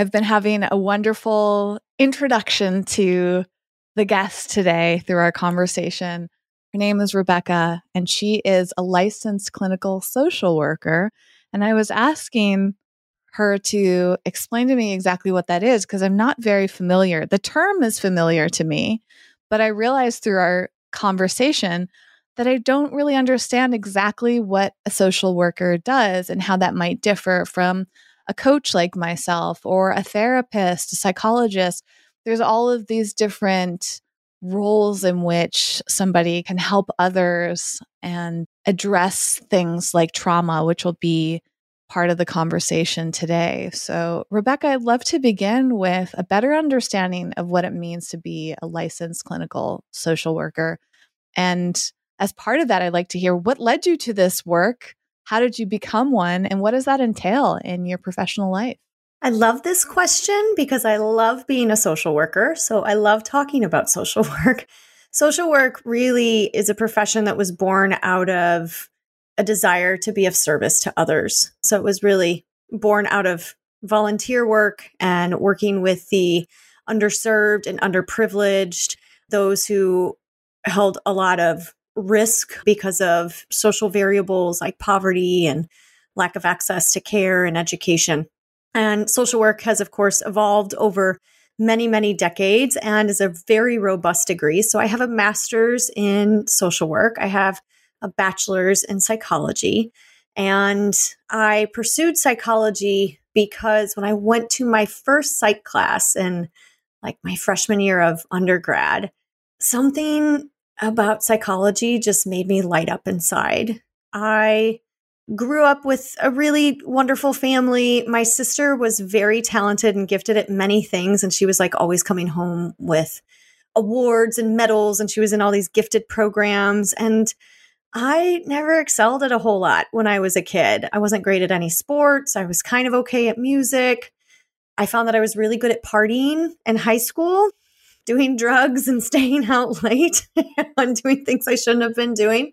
I've been having a wonderful introduction to the guest today through our conversation. Her name is Rebecca, and she is a licensed clinical social worker. And I was asking her to explain to me exactly what that is because I'm not very familiar. The term is familiar to me, but I realized through our conversation that I don't really understand exactly what a social worker does and how that might differ from a coach like myself or a therapist, a psychologist. There's all of these different roles in which somebody can help others and address things like trauma, which will be part of the conversation today. So, Rebecca, I'd love to begin with a better understanding of what it means to be a licensed clinical social worker. And as part of that, I'd like to hear what led you to this work how did you become one? And what does that entail in your professional life? I love this question because I love being a social worker. So I love talking about social work. Social work really is a profession that was born out of a desire to be of service to others. So it was really born out of volunteer work and working with the underserved and underprivileged, those who held a lot of risk because of social variables like poverty and lack of access to care and education. And social work has, of course, evolved over many, many decades and is a very robust degree. So I have a master's in social work, I have a bachelor's in psychology. And I pursued psychology because when I went to my first psych class in like my freshman year of undergrad, something about psychology just made me light up inside. I grew up with a really wonderful family. My sister was very talented and gifted at many things. And she was like always coming home with awards and medals. And she was in all these gifted programs. And I never excelled at a whole lot when I was a kid. I wasn't great at any sports. I was kind of okay at music. I found that I was really good at partying in high school doing drugs and staying out late and doing things I shouldn't have been doing.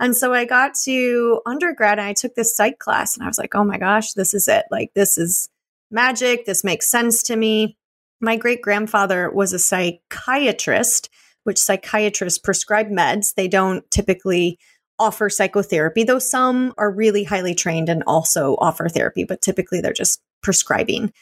And so I got to undergrad and I took this psych class and I was like, oh my gosh, this is it. Like, this is magic. This makes sense to me. My great grandfather was a psychiatrist, which psychiatrists prescribe meds. They don't typically offer psychotherapy, though some are really highly trained and also offer therapy, but typically they're just prescribing.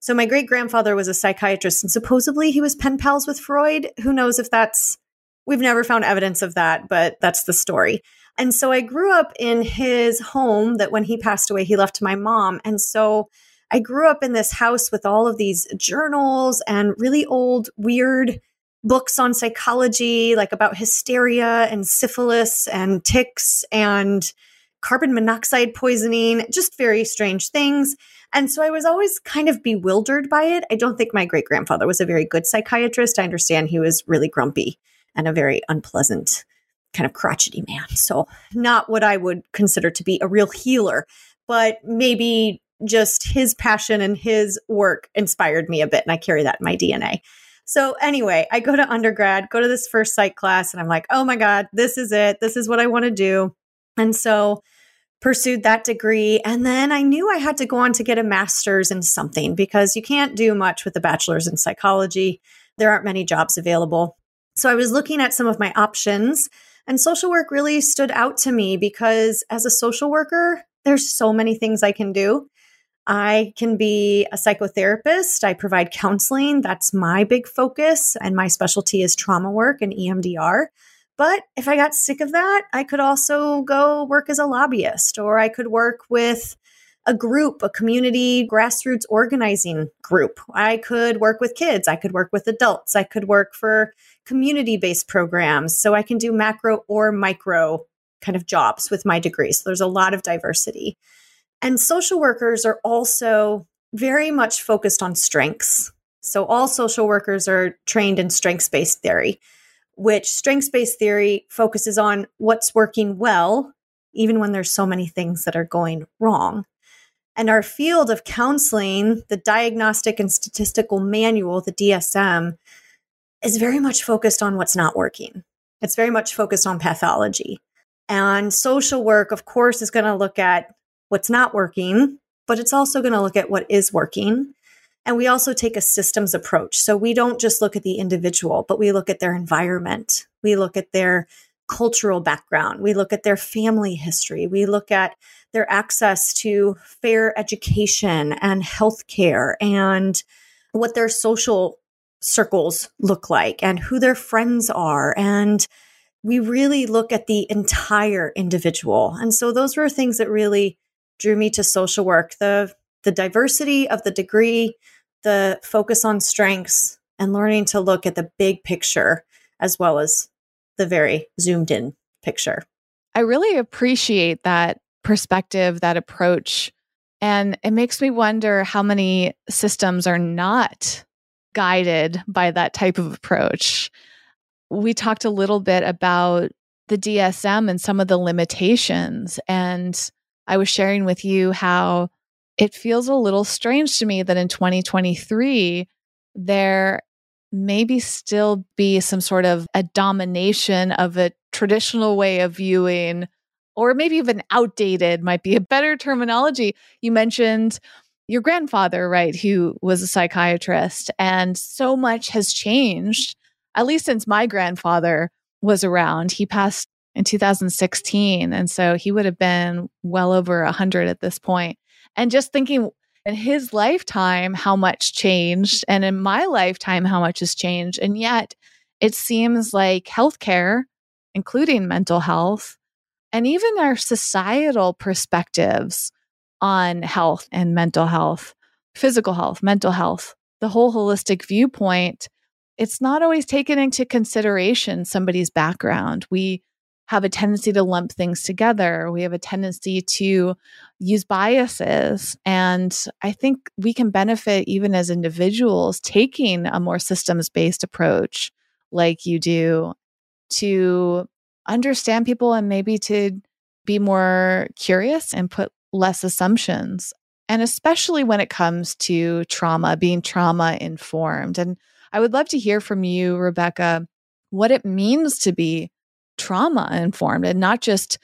So my great grandfather was a psychiatrist and supposedly he was pen pals with Freud. Who knows if that's, we've never found evidence of that, but that's the story. And so I grew up in his home that when he passed away, he left to my mom. And so I grew up in this house with all of these journals and really old, weird books on psychology, like about hysteria and syphilis and ticks and carbon monoxide poisoning, just very strange things. And so I was always kind of bewildered by it. I don't think my great grandfather was a very good psychiatrist. I understand he was really grumpy and a very unpleasant, kind of crotchety man. So, not what I would consider to be a real healer, but maybe just his passion and his work inspired me a bit. And I carry that in my DNA. So, anyway, I go to undergrad, go to this first psych class, and I'm like, oh my God, this is it. This is what I want to do. And so, pursued that degree. And then I knew I had to go on to get a master's in something because you can't do much with a bachelor's in psychology. There aren't many jobs available. So I was looking at some of my options, and social work really stood out to me because as a social worker, there's so many things I can do. I can be a psychotherapist. I provide counseling. That's my big focus. And my specialty is trauma work and EMDR. But if I got sick of that, I could also go work as a lobbyist or I could work with a group, a community grassroots organizing group. I could work with kids. I could work with adults. I could work for community based programs. So I can do macro or micro kind of jobs with my degree. So there's a lot of diversity. And social workers are also very much focused on strengths. So all social workers are trained in strengths based theory, which strengths based theory focuses on what's working well, even when there's so many things that are going wrong. And our field of counseling, the Diagnostic and Statistical Manual, the DSM, is very much focused on what's not working. It's very much focused on pathology. And social work, of course, is going to look at what's not working, but it's also going to look at what is working. And we also take a systems approach. So we don't just look at the individual, but we look at their environment. We look at their cultural background. We look at their family history. We look at their access to fair education and healthcare and what their social circles look like and who their friends are. And we really look at the entire individual. And so those were things that really drew me to social work the, the diversity of the degree, the focus on strengths, and learning to look at the big picture as well as the very zoomed in picture. I really appreciate that perspective, that approach. And it makes me wonder how many systems are not guided by that type of approach. We talked a little bit about the DSM and some of the limitations. And I was sharing with you how it feels a little strange to me that in 2023, there maybe still be some sort of a domination of a traditional way of viewing or maybe even outdated might be a better terminology. You mentioned your grandfather, right, who was a psychiatrist, and so much has changed, at least since my grandfather was around. He passed in 2016, and so he would have been well over 100 at this point. And just thinking in his lifetime, how much changed, and in my lifetime, how much has changed. And yet, it seems like healthcare, including mental health, and even our societal perspectives on health and mental health, physical health, mental health, the whole holistic viewpoint, it's not always taken into consideration somebody's background. We have a tendency to lump things together. We have a tendency to use biases. And I think we can benefit even as individuals taking a more systems based approach like you do to understand people and maybe to be more curious and put less assumptions. And especially when it comes to trauma, being trauma informed. And I would love to hear from you, Rebecca, what it means to be trauma informed and not just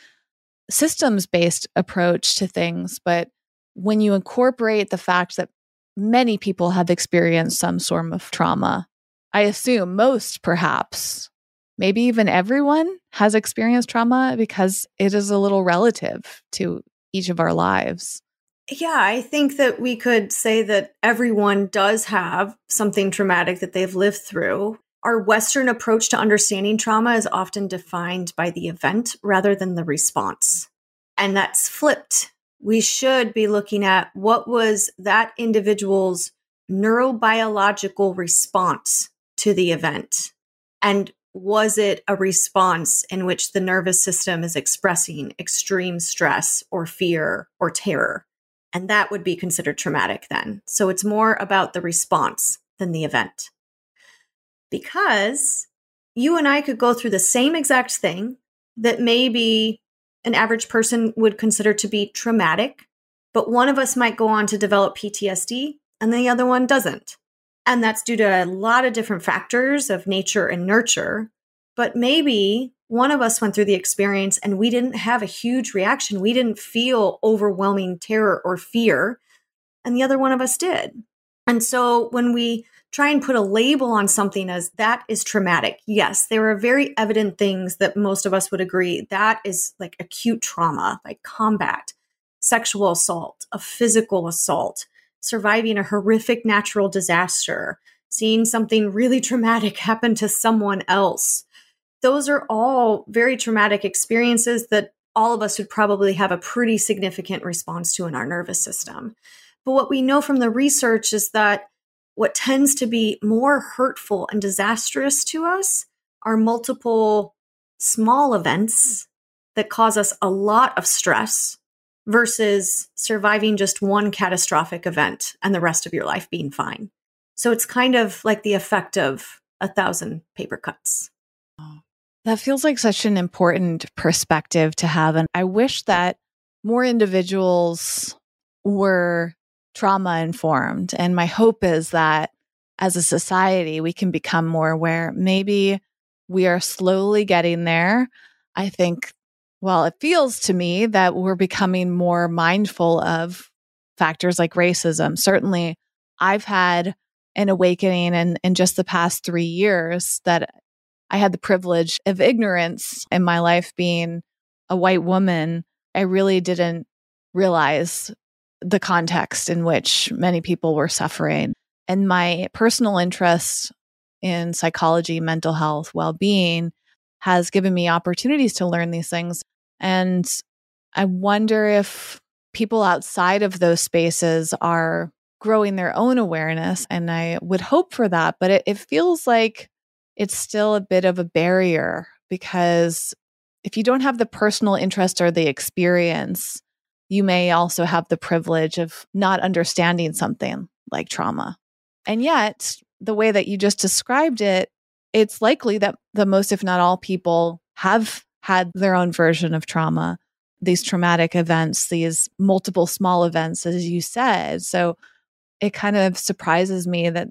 systems based approach to things, but when you incorporate the fact that many people have experienced some sort of trauma, I assume most perhaps maybe even everyone has experienced trauma because it is a little relative to each of our lives. Yeah, I think that we could say that everyone does have something traumatic that they've lived through. Our Western approach to understanding trauma is often defined by the event rather than the response. And that's flipped. We should be looking at what was that individual's neurobiological response to the event and was it a response in which the nervous system is expressing extreme stress or fear or terror? And that would be considered traumatic then. So it's more about the response than the event. Because you and I could go through the same exact thing that maybe an average person would consider to be traumatic, but one of us might go on to develop PTSD and the other one doesn't. And that's due to a lot of different factors of nature and nurture. But maybe one of us went through the experience and we didn't have a huge reaction. We didn't feel overwhelming terror or fear. And the other one of us did. And so when we try and put a label on something as that is traumatic, yes, there are very evident things that most of us would agree that is like acute trauma, like combat, sexual assault, a physical assault, surviving a horrific natural disaster, seeing something really traumatic happen to someone else. Those are all very traumatic experiences that all of us would probably have a pretty significant response to in our nervous system. But what we know from the research is that what tends to be more hurtful and disastrous to us are multiple small events that cause us a lot of stress versus surviving just one catastrophic event and the rest of your life being fine. So it's kind of like the effect of a thousand paper cuts. That feels like such an important perspective to have. And I wish that more individuals were trauma informed. And my hope is that as a society, we can become more aware. Maybe we are slowly getting there. I think, well, it feels to me that we're becoming more mindful of factors like racism. Certainly, I've had an awakening in, in just the past three years that I had the privilege of ignorance in my life being a white woman. I really didn't realize the context in which many people were suffering. And my personal interest in psychology, mental health, well being has given me opportunities to learn these things. And I wonder if people outside of those spaces are growing their own awareness. And I would hope for that. But it, it feels like it's still a bit of a barrier because if you don't have the personal interest or the experience, you may also have the privilege of not understanding something like trauma. And yet, the way that you just described it, it's likely that the most, if not all, people have had their own version of trauma, these traumatic events, these multiple small events, as you said. So it kind of surprises me that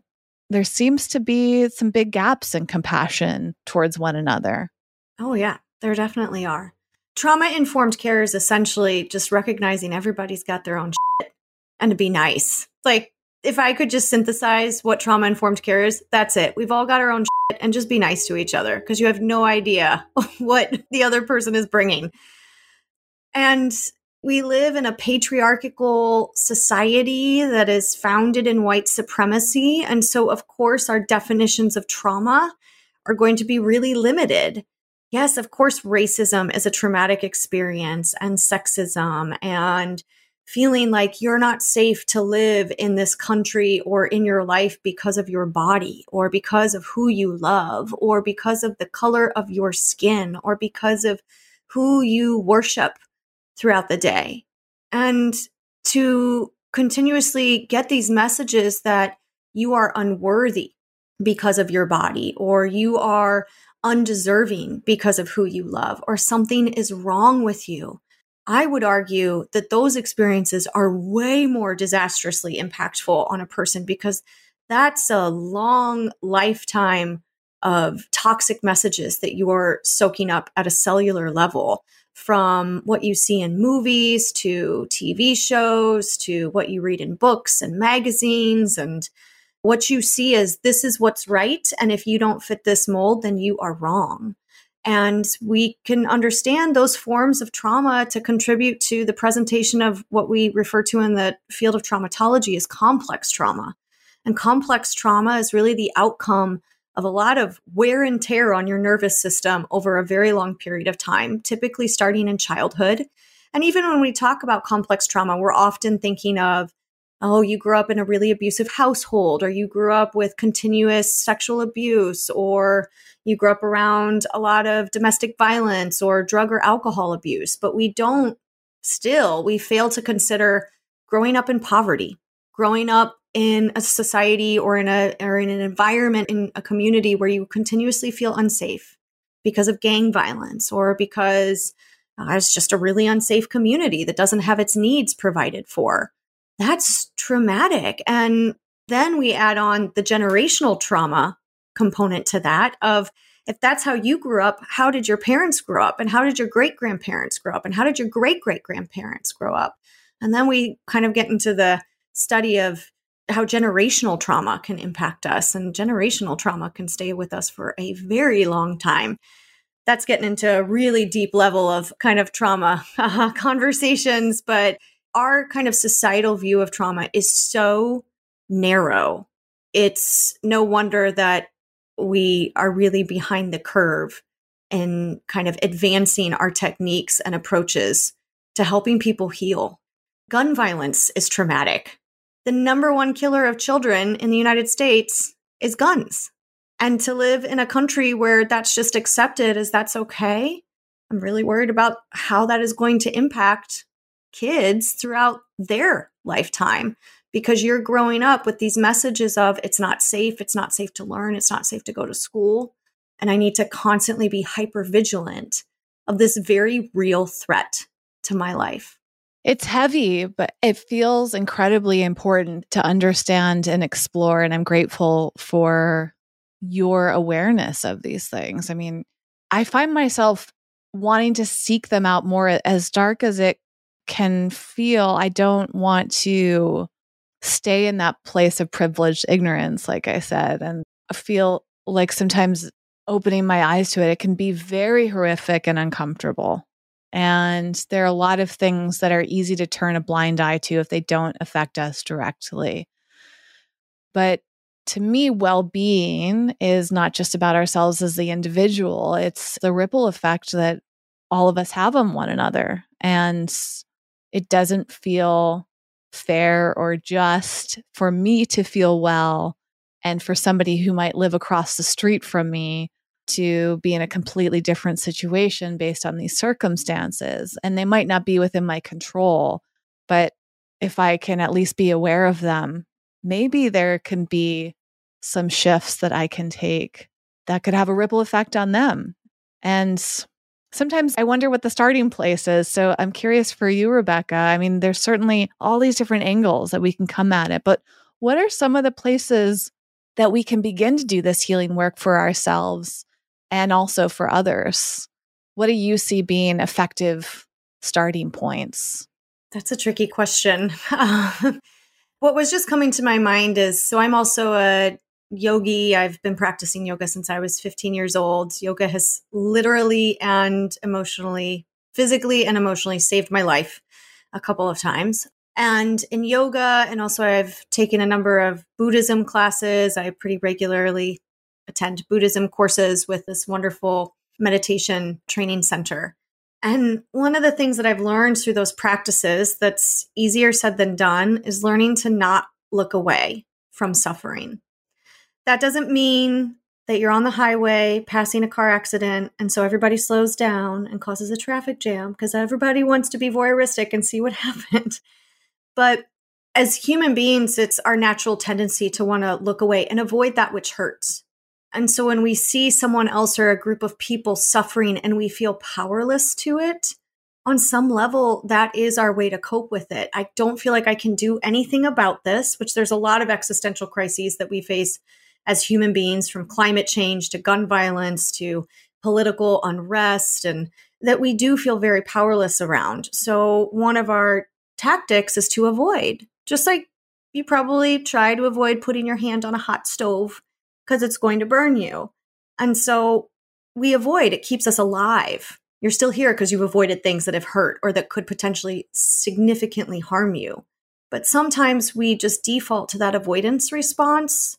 there seems to be some big gaps in compassion towards one another. Oh, yeah, there definitely are. Trauma informed care is essentially just recognizing everybody's got their own shit and to be nice. Like, if I could just synthesize what trauma informed care is, that's it. We've all got our own shit and just be nice to each other because you have no idea what the other person is bringing. And we live in a patriarchal society that is founded in white supremacy. And so, of course, our definitions of trauma are going to be really limited yes, of course, racism is a traumatic experience and sexism and feeling like you're not safe to live in this country or in your life because of your body or because of who you love or because of the color of your skin or because of who you worship throughout the day. And to continuously get these messages that you are unworthy because of your body or you are undeserving because of who you love or something is wrong with you. I would argue that those experiences are way more disastrously impactful on a person because that's a long lifetime of toxic messages that you're soaking up at a cellular level from what you see in movies to TV shows to what you read in books and magazines and what you see is this is what's right. And if you don't fit this mold, then you are wrong. And we can understand those forms of trauma to contribute to the presentation of what we refer to in the field of traumatology as complex trauma. And complex trauma is really the outcome of a lot of wear and tear on your nervous system over a very long period of time, typically starting in childhood. And even when we talk about complex trauma, we're often thinking of oh, you grew up in a really abusive household, or you grew up with continuous sexual abuse, or you grew up around a lot of domestic violence or drug or alcohol abuse. But we don't still, we fail to consider growing up in poverty, growing up in a society or in a or in an environment in a community where you continuously feel unsafe because of gang violence or because uh, it's just a really unsafe community that doesn't have its needs provided for that's traumatic. And then we add on the generational trauma component to that of if that's how you grew up, how did your parents grow up? And how did your great grandparents grow up? And how did your great great grandparents grow up? And then we kind of get into the study of how generational trauma can impact us. And generational trauma can stay with us for a very long time. That's getting into a really deep level of kind of trauma conversations, but our kind of societal view of trauma is so narrow. It's no wonder that we are really behind the curve in kind of advancing our techniques and approaches to helping people heal. Gun violence is traumatic. The number one killer of children in the United States is guns. And to live in a country where that's just accepted as that's okay, I'm really worried about how that is going to impact kids throughout their lifetime because you're growing up with these messages of it's not safe, it's not safe to learn, it's not safe to go to school. And I need to constantly be hyper vigilant of this very real threat to my life. It's heavy, but it feels incredibly important to understand and explore. And I'm grateful for your awareness of these things. I mean, I find myself wanting to seek them out more as dark as it can feel. I don't want to stay in that place of privileged ignorance, like I said, and I feel like sometimes opening my eyes to it, it can be very horrific and uncomfortable. And there are a lot of things that are easy to turn a blind eye to if they don't affect us directly. But to me, well being is not just about ourselves as the individual, it's the ripple effect that all of us have on one another. And it doesn't feel fair or just for me to feel well and for somebody who might live across the street from me to be in a completely different situation based on these circumstances. And they might not be within my control, but if I can at least be aware of them, maybe there can be some shifts that I can take that could have a ripple effect on them. And sometimes I wonder what the starting place is. So I'm curious for you, Rebecca. I mean, there's certainly all these different angles that we can come at it, but what are some of the places that we can begin to do this healing work for ourselves and also for others? What do you see being effective starting points? That's a tricky question. what was just coming to my mind is so I'm also a yogi. I've been practicing yoga since I was 15 years old. Yoga has literally and emotionally, physically and emotionally saved my life a couple of times. And in yoga, and also I've taken a number of Buddhism classes. I pretty regularly attend Buddhism courses with this wonderful meditation training center. And one of the things that I've learned through those practices that's easier said than done is learning to not look away from suffering. That doesn't mean that you're on the highway passing a car accident and so everybody slows down and causes a traffic jam because everybody wants to be voyeuristic and see what happened. But as human beings, it's our natural tendency to want to look away and avoid that which hurts. And so when we see someone else or a group of people suffering and we feel powerless to it, on some level, that is our way to cope with it. I don't feel like I can do anything about this, which there's a lot of existential crises that we face as human beings from climate change to gun violence to political unrest and that we do feel very powerless around. So one of our tactics is to avoid, just like you probably try to avoid putting your hand on a hot stove because it's going to burn you. And so we avoid, it keeps us alive. You're still here because you've avoided things that have hurt or that could potentially significantly harm you. But sometimes we just default to that avoidance response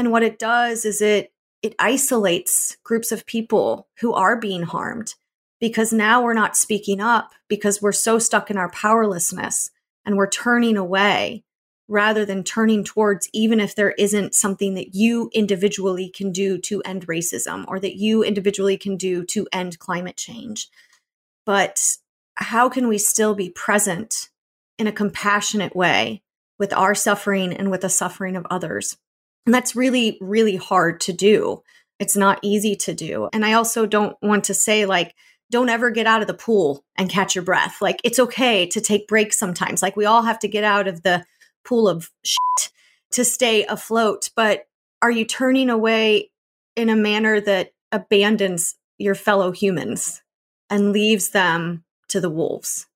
and what it does is it it isolates groups of people who are being harmed because now we're not speaking up because we're so stuck in our powerlessness and we're turning away rather than turning towards even if there isn't something that you individually can do to end racism or that you individually can do to end climate change. But how can we still be present in a compassionate way with our suffering and with the suffering of others? And that's really, really hard to do. It's not easy to do. And I also don't want to say, like, don't ever get out of the pool and catch your breath. Like, it's okay to take breaks sometimes. Like, we all have to get out of the pool of shit to stay afloat. But are you turning away in a manner that abandons your fellow humans and leaves them to the wolves?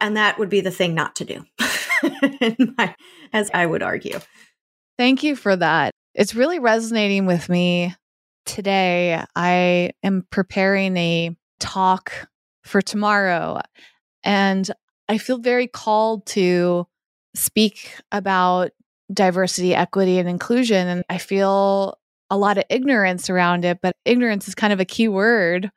And that would be the thing not to do, my, as I would argue. Thank you for that. It's really resonating with me today. I am preparing a talk for tomorrow, and I feel very called to speak about diversity, equity, and inclusion. And I feel a lot of ignorance around it, but ignorance is kind of a key word.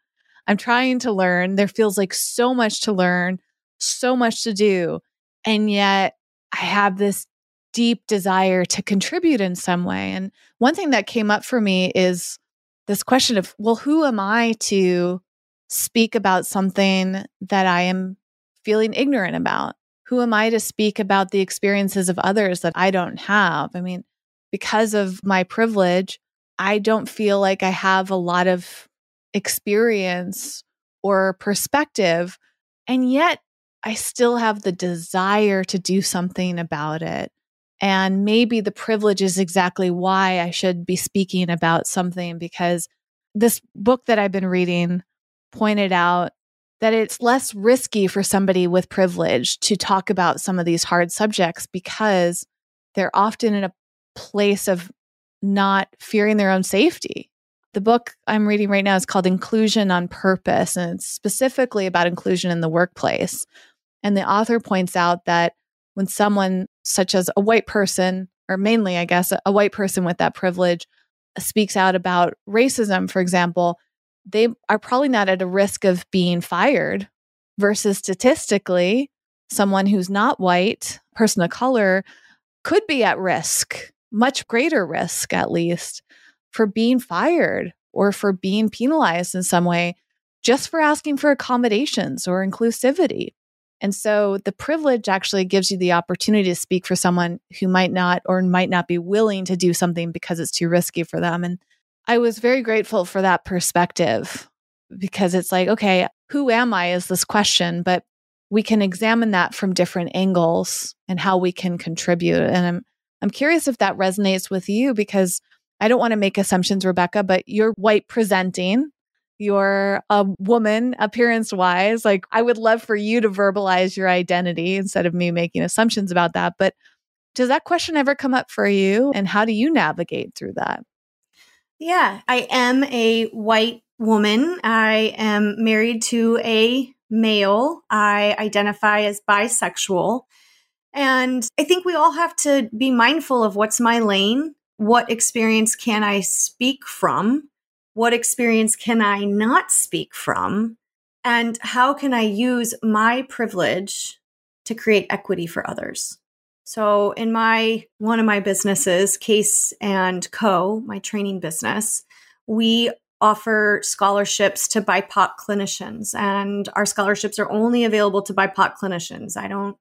I'm trying to learn. There feels like so much to learn, so much to do. And yet I have this deep desire to contribute in some way. And one thing that came up for me is this question of, well, who am I to speak about something that I am feeling ignorant about? Who am I to speak about the experiences of others that I don't have? I mean, because of my privilege, I don't feel like I have a lot of experience or perspective. And yet I still have the desire to do something about it. And maybe the privilege is exactly why I should be speaking about something because this book that I've been reading pointed out that it's less risky for somebody with privilege to talk about some of these hard subjects because they're often in a place of not fearing their own safety. The book I'm reading right now is called Inclusion on Purpose, and it's specifically about inclusion in the workplace. And the author points out that when someone, such as a white person, or mainly, I guess, a white person with that privilege, uh, speaks out about racism, for example, they are probably not at a risk of being fired versus statistically, someone who's not white, person of color, could be at risk, much greater risk at least, for being fired or for being penalized in some way just for asking for accommodations or inclusivity. And so the privilege actually gives you the opportunity to speak for someone who might not or might not be willing to do something because it's too risky for them. And I was very grateful for that perspective because it's like, okay, who am I is this question, but we can examine that from different angles and how we can contribute. And I'm I'm curious if that resonates with you because I don't want to make assumptions, Rebecca, but you're white presenting you're a uh, woman appearance wise. Like, I would love for you to verbalize your identity instead of me making assumptions about that. But does that question ever come up for you? And how do you navigate through that? Yeah, I am a white woman. I am married to a male. I identify as bisexual. And I think we all have to be mindful of what's my lane. What experience can I speak from? What experience can I not speak from? And how can I use my privilege to create equity for others? So in my one of my businesses, Kase and Co, my training business, we offer scholarships to BIPOC clinicians and our scholarships are only available to BIPOC clinicians. I don't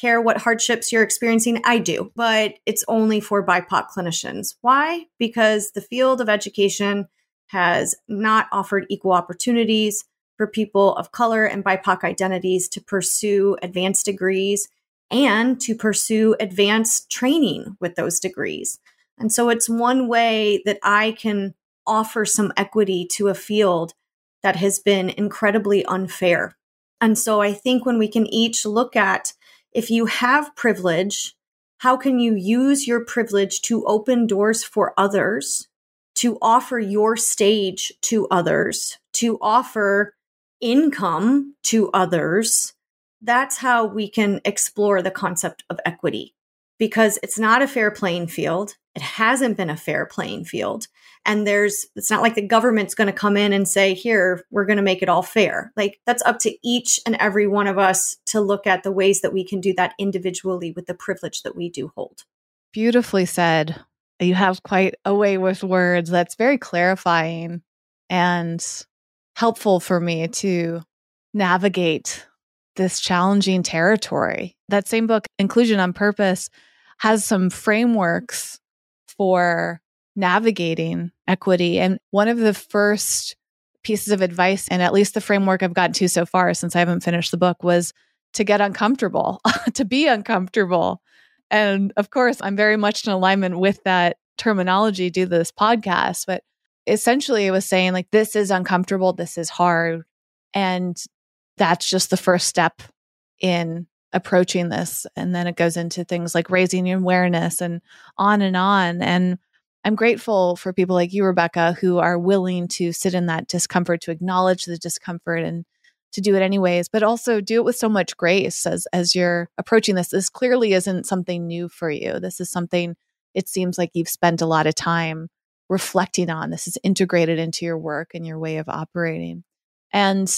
care what hardships you're experiencing. I do, but it's only for BIPOC clinicians. Why? Because the field of education has not offered equal opportunities for people of color and BIPOC identities to pursue advanced degrees and to pursue advanced training with those degrees. And so it's one way that I can offer some equity to a field that has been incredibly unfair. And so I think when we can each look at if you have privilege, how can you use your privilege to open doors for others to offer your stage to others, to offer income to others, that's how we can explore the concept of equity because it's not a fair playing field. It hasn't been a fair playing field. And there's, it's not like the government's going to come in and say, here, we're going to make it all fair. Like that's up to each and every one of us to look at the ways that we can do that individually with the privilege that we do hold. Beautifully said you have quite a way with words that's very clarifying and helpful for me to navigate this challenging territory. That same book, Inclusion on Purpose, has some frameworks for navigating equity. And one of the first pieces of advice, and at least the framework I've gotten to so far since I haven't finished the book, was to get uncomfortable, to be uncomfortable. And of course, I'm very much in alignment with that terminology do this podcast, but essentially it was saying like this is uncomfortable, this is hard, and that's just the first step in approaching this and then it goes into things like raising awareness and on and on and I'm grateful for people like you Rebecca who are willing to sit in that discomfort to acknowledge the discomfort and to do it anyways, but also do it with so much grace as as you're approaching this. This clearly isn't something new for you. This is something it seems like you've spent a lot of time reflecting on. This is integrated into your work and your way of operating. And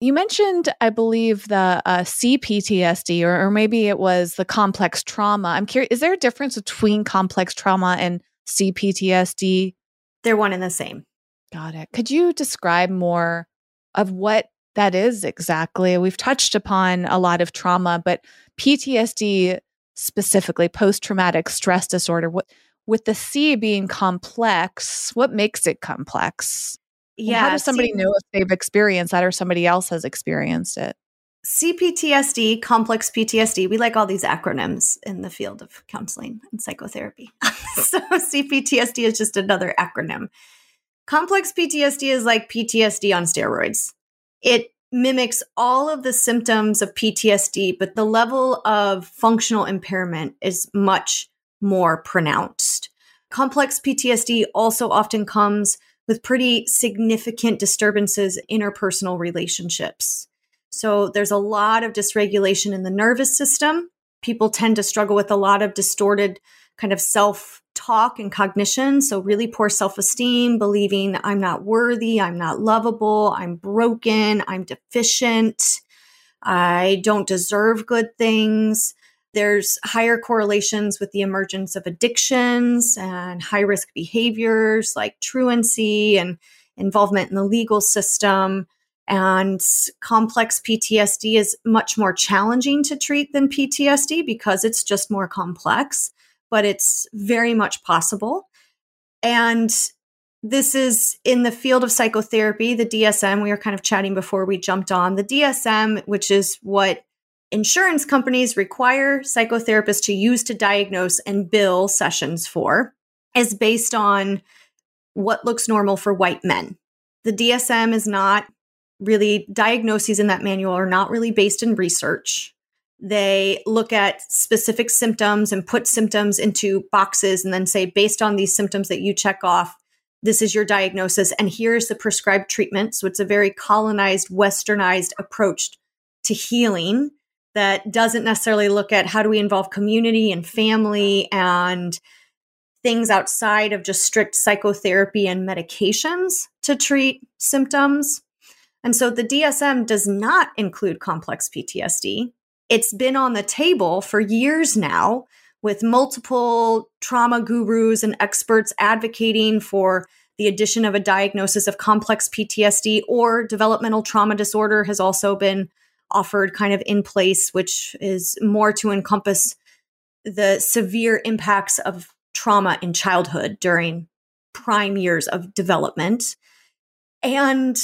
you mentioned, I believe, the uh, CPTSD, or, or maybe it was the complex trauma. I'm curious, is there a difference between complex trauma and CPTSD? They're one and the same. Got it. Could you describe more of what that is exactly. We've touched upon a lot of trauma, but PTSD specifically, post traumatic stress disorder, what with the C being complex, what makes it complex? Yeah. how does somebody C- know if they've experienced that or somebody else has experienced it? CPTSD, complex PTSD, we like all these acronyms in the field of counseling and psychotherapy. so CPTSD is just another acronym. Complex PTSD is like PTSD on steroids. It mimics all of the symptoms of PTSD, but the level of functional impairment is much more pronounced. Complex PTSD also often comes with pretty significant disturbances in interpersonal relationships. So there's a lot of dysregulation in the nervous system. People tend to struggle with a lot of distorted kind of self talk and cognition. So, really poor self esteem, believing I'm not worthy, I'm not lovable, I'm broken, I'm deficient, I don't deserve good things. There's higher correlations with the emergence of addictions and high risk behaviors like truancy and involvement in the legal system. And complex PTSD is much more challenging to treat than PTSD because it's just more complex but it's very much possible. And this is in the field of psychotherapy, the DSM. We were kind of chatting before we jumped on. The DSM, which is what insurance companies require psychotherapists to use to diagnose and bill sessions for, is based on what looks normal for white men. The DSM is not really, diagnoses in that manual are not really based in research. They look at specific symptoms and put symptoms into boxes and then say, based on these symptoms that you check off, this is your diagnosis and here's the prescribed treatment. So it's a very colonized, westernized approach to healing that doesn't necessarily look at how do we involve community and family and things outside of just strict psychotherapy and medications to treat symptoms. And so the DSM does not include complex PTSD it's been on the table for years now with multiple trauma gurus and experts advocating for the addition of a diagnosis of complex PTSD or developmental trauma disorder has also been offered kind of in place, which is more to encompass the severe impacts of trauma in childhood during prime years of development. And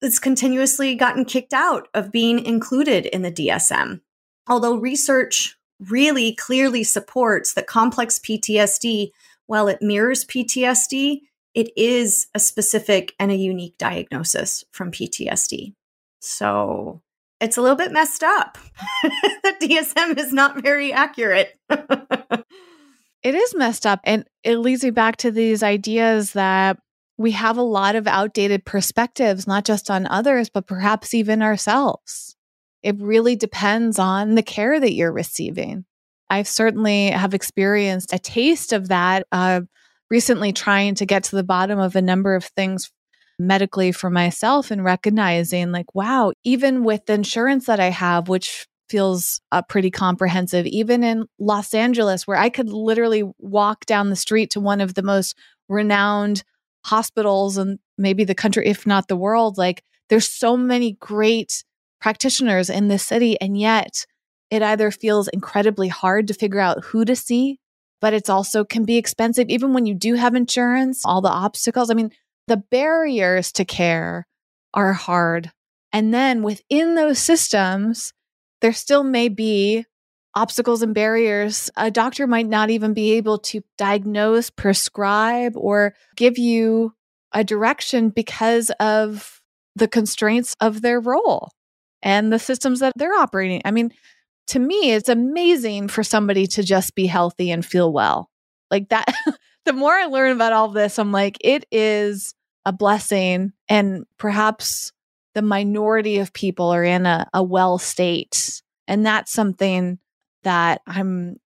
it's continuously gotten kicked out of being included in the DSM. Although research really clearly supports that complex PTSD, while it mirrors PTSD, it is a specific and a unique diagnosis from PTSD. So it's a little bit messed up. the DSM is not very accurate. it is messed up. And it leads me back to these ideas that we have a lot of outdated perspectives, not just on others, but perhaps even ourselves. It really depends on the care that you're receiving. I certainly have experienced a taste of that uh, recently, trying to get to the bottom of a number of things medically for myself and recognizing, like, wow, even with the insurance that I have, which feels uh, pretty comprehensive, even in Los Angeles, where I could literally walk down the street to one of the most renowned hospitals and maybe the country, if not the world. Like, there's so many great practitioners in this city. And yet it either feels incredibly hard to figure out who to see, but it's also can be expensive. Even when you do have insurance, all the obstacles. I mean, the barriers to care are hard. And then within those systems, there still may be obstacles and barriers. A doctor might not even be able to diagnose, prescribe, or give you a direction because of the constraints of their role and the systems that they're operating. I mean, to me, it's amazing for somebody to just be healthy and feel well. Like that, the more I learn about all this, I'm like, it is a blessing. And perhaps the minority of people are in a, a well state. And that's something that I'm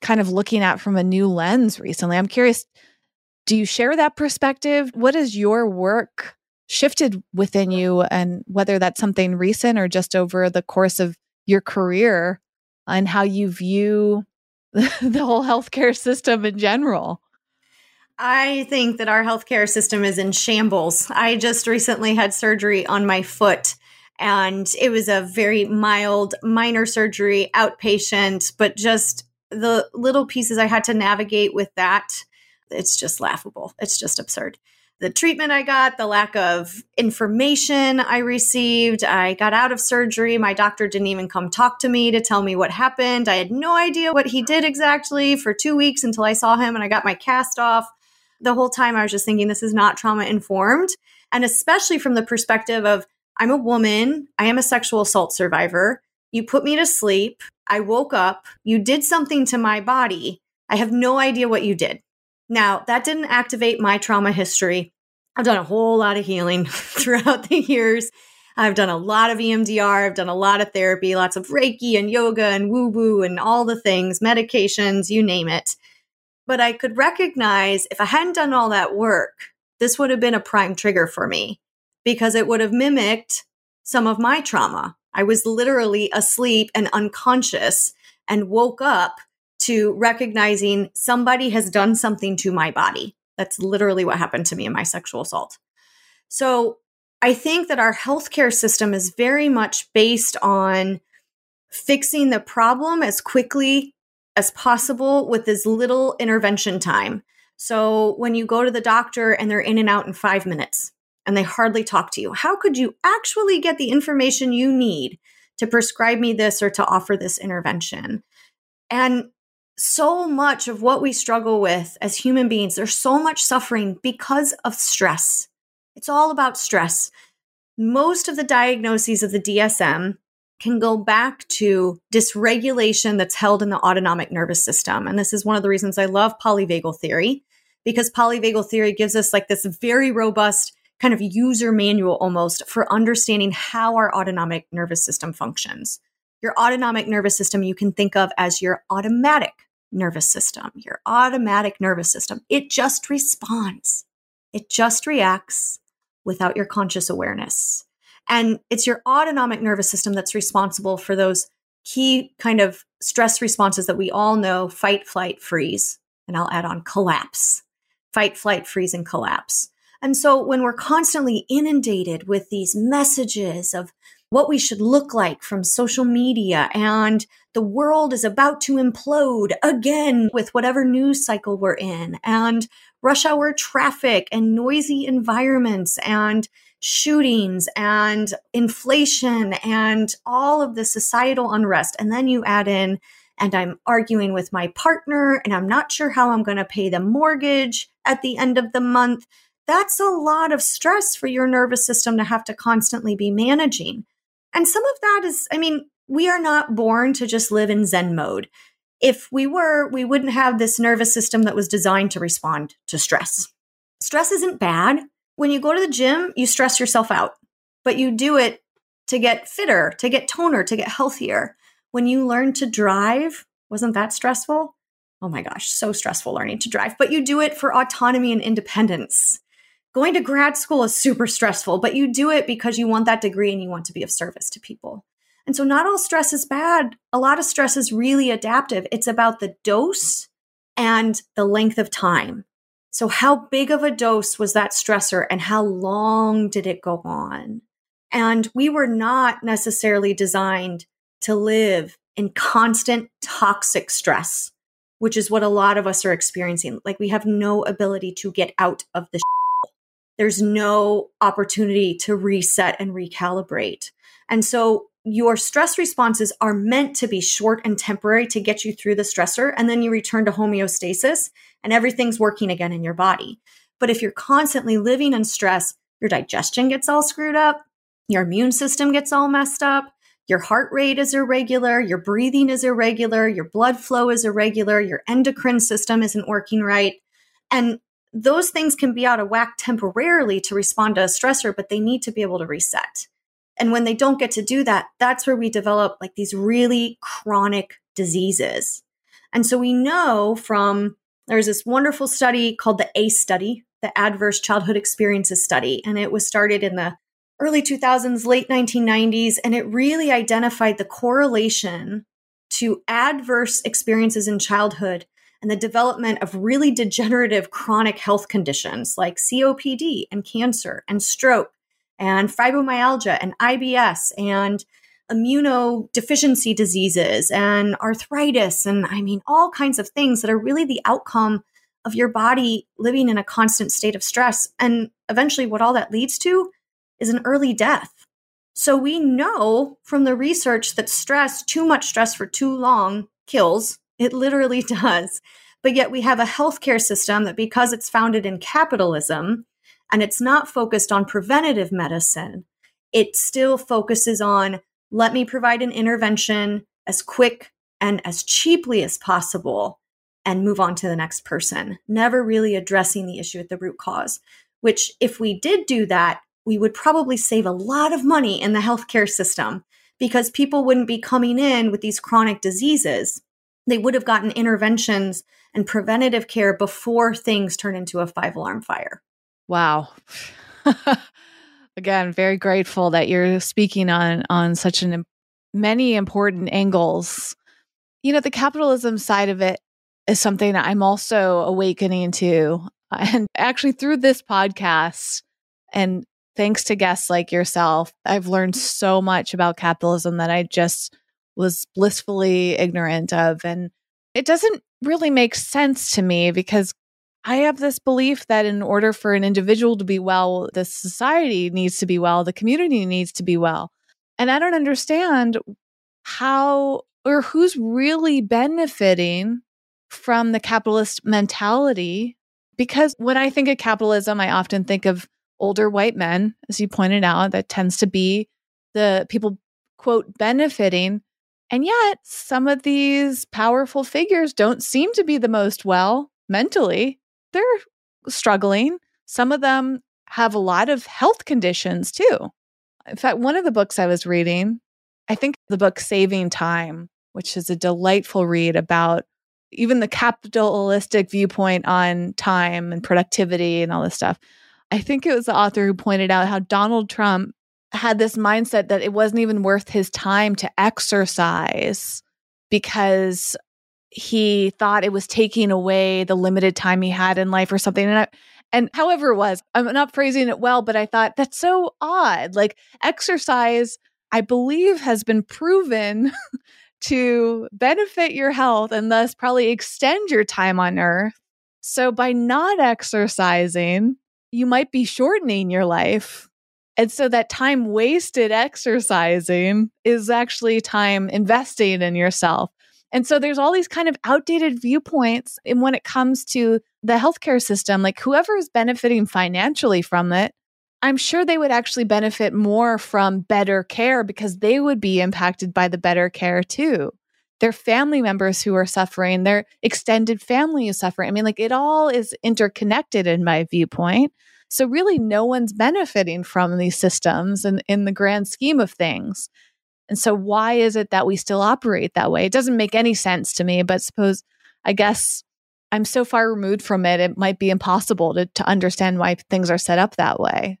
kind of looking at from a new lens recently. I'm curious, do you share that perspective? What has your work shifted within you and whether that's something recent or just over the course of your career and how you view the whole healthcare system in general. I think that our healthcare system is in shambles. I just recently had surgery on my foot And it was a very mild, minor surgery, outpatient, but just the little pieces I had to navigate with that, it's just laughable. It's just absurd. The treatment I got, the lack of information I received, I got out of surgery. My doctor didn't even come talk to me to tell me what happened. I had no idea what he did exactly for two weeks until I saw him and I got my cast off. The whole time I was just thinking this is not trauma informed. And especially from the perspective of I'm a woman, I am a sexual assault survivor. You put me to sleep. I woke up. You did something to my body. I have no idea what you did. Now, that didn't activate my trauma history. I've done a whole lot of healing throughout the years. I've done a lot of EMDR, I've done a lot of therapy, lots of Reiki and yoga and woo woo and all the things, medications, you name it. But I could recognize if I hadn't done all that work, this would have been a prime trigger for me because it would have mimicked some of my trauma. I was literally asleep and unconscious and woke up to recognizing somebody has done something to my body. That's literally what happened to me in my sexual assault. So I think that our healthcare system is very much based on fixing the problem as quickly as possible with as little intervention time. So when you go to the doctor and they're in and out in five minutes and they hardly talk to you, how could you actually get the information you need to prescribe me this or to offer this intervention? And so much of what we struggle with as human beings, there's so much suffering because of stress. It's all about stress. Most of the diagnoses of the DSM can go back to dysregulation that's held in the autonomic nervous system. And this is one of the reasons I love polyvagal theory, because polyvagal theory gives us like this very robust kind of user manual almost for understanding how our autonomic nervous system functions. Your autonomic nervous system you can think of as your automatic nervous system, your automatic nervous system. It just responds, it just reacts without your conscious awareness. And it's your autonomic nervous system that's responsible for those key kind of stress responses that we all know fight, flight, freeze. And I'll add on collapse, fight, flight, freeze, and collapse. And so when we're constantly inundated with these messages of what we should look like from social media and the world is about to implode again with whatever news cycle we're in and rush hour traffic and noisy environments and shootings and inflation and all of the societal unrest. And then you add in, and I'm arguing with my partner and I'm not sure how I'm going to pay the mortgage at the end of the month. That's a lot of stress for your nervous system to have to constantly be managing. And some of that is, I mean, we are not born to just live in Zen mode. If we were, we wouldn't have this nervous system that was designed to respond to stress. Stress isn't bad. When you go to the gym, you stress yourself out, but you do it to get fitter, to get toner, to get healthier. When you learn to drive, wasn't that stressful? Oh my gosh, so stressful learning to drive, but you do it for autonomy and independence. Going to grad school is super stressful, but you do it because you want that degree and you want to be of service to people. And so, not all stress is bad. A lot of stress is really adaptive. It's about the dose and the length of time. So, how big of a dose was that stressor and how long did it go on? And we were not necessarily designed to live in constant toxic stress, which is what a lot of us are experiencing. Like, we have no ability to get out of the there's no opportunity to reset and recalibrate. And so your stress responses are meant to be short and temporary to get you through the stressor. And then you return to homeostasis and everything's working again in your body. But if you're constantly living in stress, your digestion gets all screwed up, your immune system gets all messed up, your heart rate is irregular, your breathing is irregular, your blood flow is irregular, your endocrine system isn't working right. And those things can be out of whack temporarily to respond to a stressor, but they need to be able to reset. And when they don't get to do that, that's where we develop like these really chronic diseases. And so we know from there's this wonderful study called the ACE study, the Adverse Childhood Experiences Study, and it was started in the early 2000s, late 1990s, and it really identified the correlation to adverse experiences in childhood and the development of really degenerative chronic health conditions like COPD and cancer and stroke and fibromyalgia and IBS and immunodeficiency diseases and arthritis and I mean all kinds of things that are really the outcome of your body living in a constant state of stress and eventually what all that leads to is an early death. So we know from the research that stress, too much stress for too long kills. It literally does. But yet we have a healthcare system that because it's founded in capitalism and it's not focused on preventative medicine, it still focuses on let me provide an intervention as quick and as cheaply as possible and move on to the next person, never really addressing the issue at the root cause. Which, if we did do that, we would probably save a lot of money in the healthcare system because people wouldn't be coming in with these chronic diseases. They would have gotten interventions and preventative care before things turn into a five alarm fire. Wow. again very grateful that you're speaking on on such an many important angles you know the capitalism side of it is something i'm also awakening to and actually through this podcast and thanks to guests like yourself i've learned so much about capitalism that i just was blissfully ignorant of and it doesn't really make sense to me because I have this belief that in order for an individual to be well, the society needs to be well, the community needs to be well. And I don't understand how or who's really benefiting from the capitalist mentality. Because when I think of capitalism, I often think of older white men, as you pointed out, that tends to be the people, quote, benefiting. And yet, some of these powerful figures don't seem to be the most well mentally they're struggling. Some of them have a lot of health conditions too. In fact, one of the books I was reading, I think the book Saving Time, which is a delightful read about even the capitalistic viewpoint on time and productivity and all this stuff. I think it was the author who pointed out how Donald Trump had this mindset that it wasn't even worth his time to exercise because he thought it was taking away the limited time he had in life or something. And I, and however it was, I'm not phrasing it well, but I thought that's so odd. Like exercise, I believe, has been proven to benefit your health and thus probably extend your time on earth. So by not exercising, you might be shortening your life. And so that time wasted exercising is actually time investing in yourself. And so there's all these kind of outdated viewpoints. And when it comes to the healthcare system, like whoever is benefiting financially from it, I'm sure they would actually benefit more from better care because they would be impacted by the better care too. Their family members who are suffering, their extended family is suffering. I mean, like it all is interconnected in my viewpoint. So, really, no one's benefiting from these systems and in, in the grand scheme of things. And so, why is it that we still operate that way? It doesn't make any sense to me, but suppose, I guess I'm so far removed from it, it might be impossible to, to understand why things are set up that way.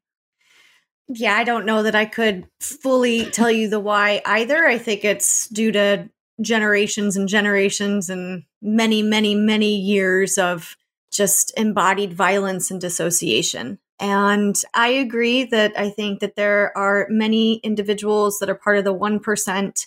Yeah, I don't know that I could fully tell you the why either. I think it's due to generations and generations and many, many, many years of just embodied violence and dissociation. And I agree that I think that there are many individuals that are part of the 1%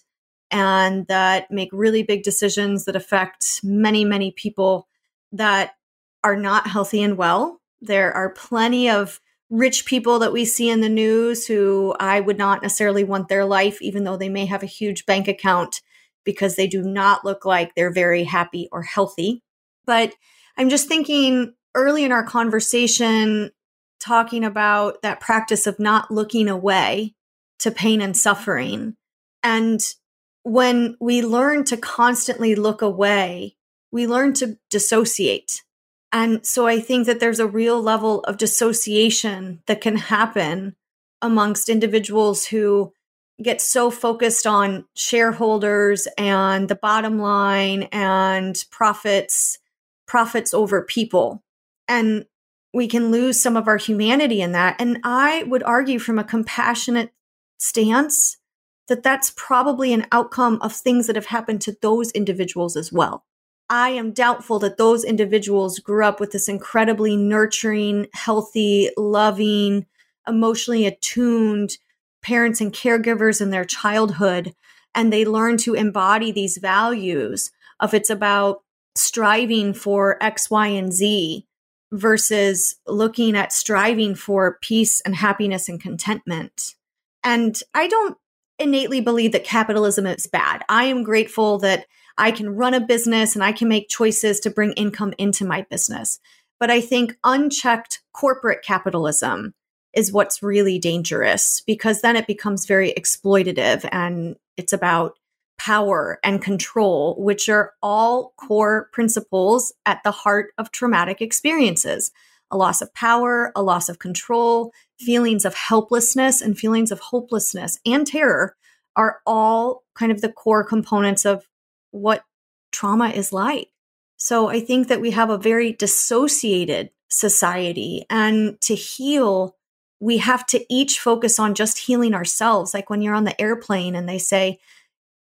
and that make really big decisions that affect many, many people that are not healthy and well. There are plenty of rich people that we see in the news who I would not necessarily want their life, even though they may have a huge bank account, because they do not look like they're very happy or healthy. But I'm just thinking early in our conversation, talking about that practice of not looking away to pain and suffering. And when we learn to constantly look away, we learn to dissociate. And so I think that there's a real level of dissociation that can happen amongst individuals who get so focused on shareholders and the bottom line and profits, profits over people. And we can lose some of our humanity in that. And I would argue from a compassionate stance that that's probably an outcome of things that have happened to those individuals as well. I am doubtful that those individuals grew up with this incredibly nurturing, healthy, loving, emotionally attuned parents and caregivers in their childhood and they learn to embody these values of it's about striving for X, Y, and Z versus looking at striving for peace and happiness and contentment. And I don't innately believe that capitalism is bad. I am grateful that I can run a business and I can make choices to bring income into my business. But I think unchecked corporate capitalism is what's really dangerous because then it becomes very exploitative and it's about power and control, which are all core principles at the heart of traumatic experiences. A loss of power, a loss of control, feelings of helplessness and feelings of hopelessness and terror are all kind of the core components of what trauma is like. So I think that we have a very dissociated society and to heal we have to each focus on just healing ourselves. Like when you're on the airplane and they say,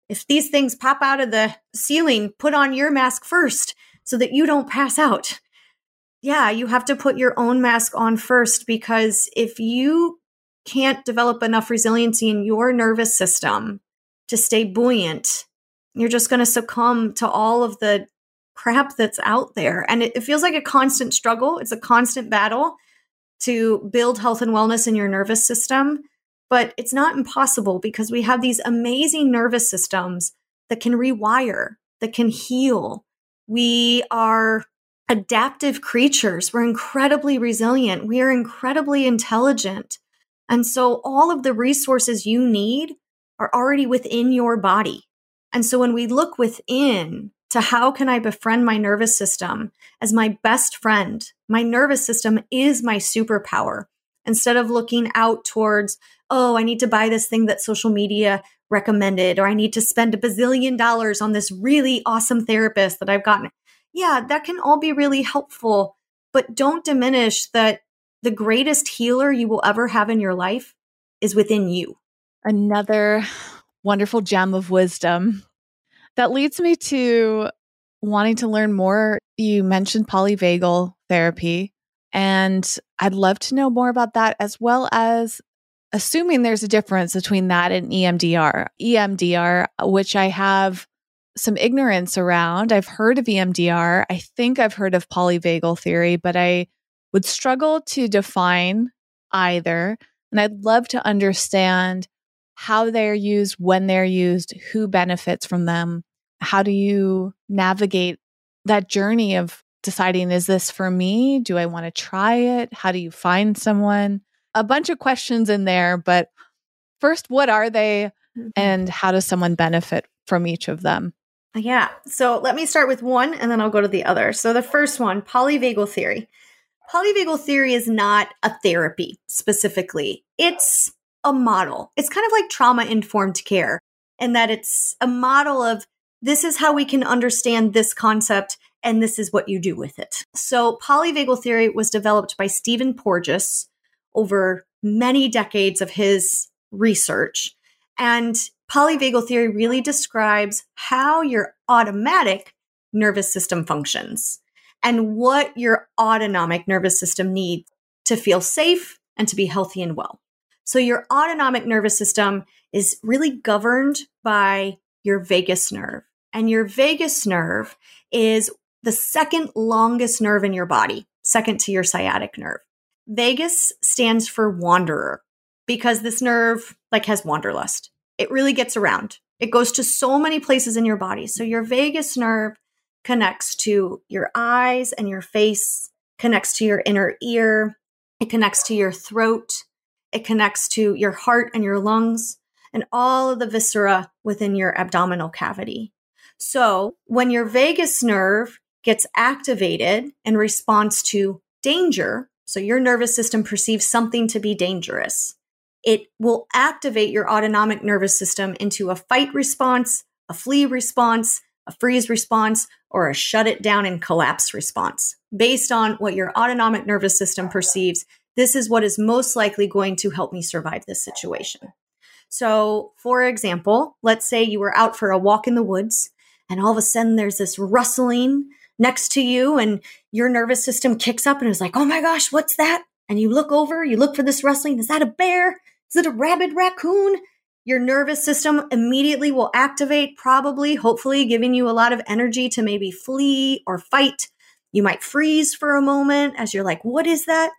if these things pop out of the ceiling, put on your mask first so that you don't pass out. Yeah, you have to put your own mask on first because if you can't develop enough resiliency in your nervous system to stay buoyant, you're just going to succumb to all of the crap that's out there. And it, it feels like a constant struggle, it's a constant battle to build health and wellness in your nervous system. But it's not impossible because we have these amazing nervous systems that can rewire, that can heal. We are adaptive creatures. We're incredibly resilient. We are incredibly intelligent. And so all of the resources you need are already within your body. And so when we look within, to how can I befriend my nervous system as my best friend? My nervous system is my superpower. Instead of looking out towards, oh, I need to buy this thing that social media recommended, or I need to spend a bazillion dollars on this really awesome therapist that I've gotten. Yeah, that can all be really helpful, but don't diminish that the greatest healer you will ever have in your life is within you. Another wonderful gem of wisdom that leads me to wanting to learn more. You mentioned polyvagal therapy, and I'd love to know more about that as well as assuming there's a difference between that and EMDR. EMDR, which I have some ignorance around. I've heard of EMDR. I think I've heard of polyvagal theory, but I would struggle to define either. And I'd love to understand how they're used, when they're used, who benefits from them. How do you navigate that journey of deciding, is this for me? Do I want to try it? How do you find someone? A bunch of questions in there, but first, what are they mm-hmm. and how does someone benefit from each of them? Yeah. So let me start with one and then I'll go to the other. So the first one, polyvagal theory. Polyvagal theory is not a therapy specifically. It's a model. It's kind of like trauma informed care in that it's a model of this is how we can understand this concept and this is what you do with it. So polyvagal theory was developed by Stephen Porges over many decades of his research. And polyvagal theory really describes how your automatic nervous system functions and what your autonomic nervous system needs to feel safe and to be healthy and well. So your autonomic nervous system is really governed by your vagus nerve. And your vagus nerve is the second longest nerve in your body, second to your sciatic nerve. Vagus stands for wanderer because this nerve like has wanderlust. It really gets around. It goes to so many places in your body. So your vagus nerve connects to your eyes and your face, connects to your inner ear, it connects to your throat, it connects to your heart and your lungs and all of the viscera within your abdominal cavity. So when your vagus nerve gets activated in response to danger, so your nervous system perceives something to be dangerous, it will activate your autonomic nervous system into a fight response, a flee response, a freeze response, or a shut it down and collapse response based on what your autonomic nervous system perceives this is what is most likely going to help me survive this situation. So, for example, let's say you were out for a walk in the woods and all of a sudden there's this rustling next to you and your nervous system kicks up and is like, oh my gosh, what's that? and you look over, you look for this rustling. Is that a bear? Is it a rabid raccoon? Your nervous system immediately will activate, probably, hopefully, giving you a lot of energy to maybe flee or fight. You might freeze for a moment as you're like, what is that?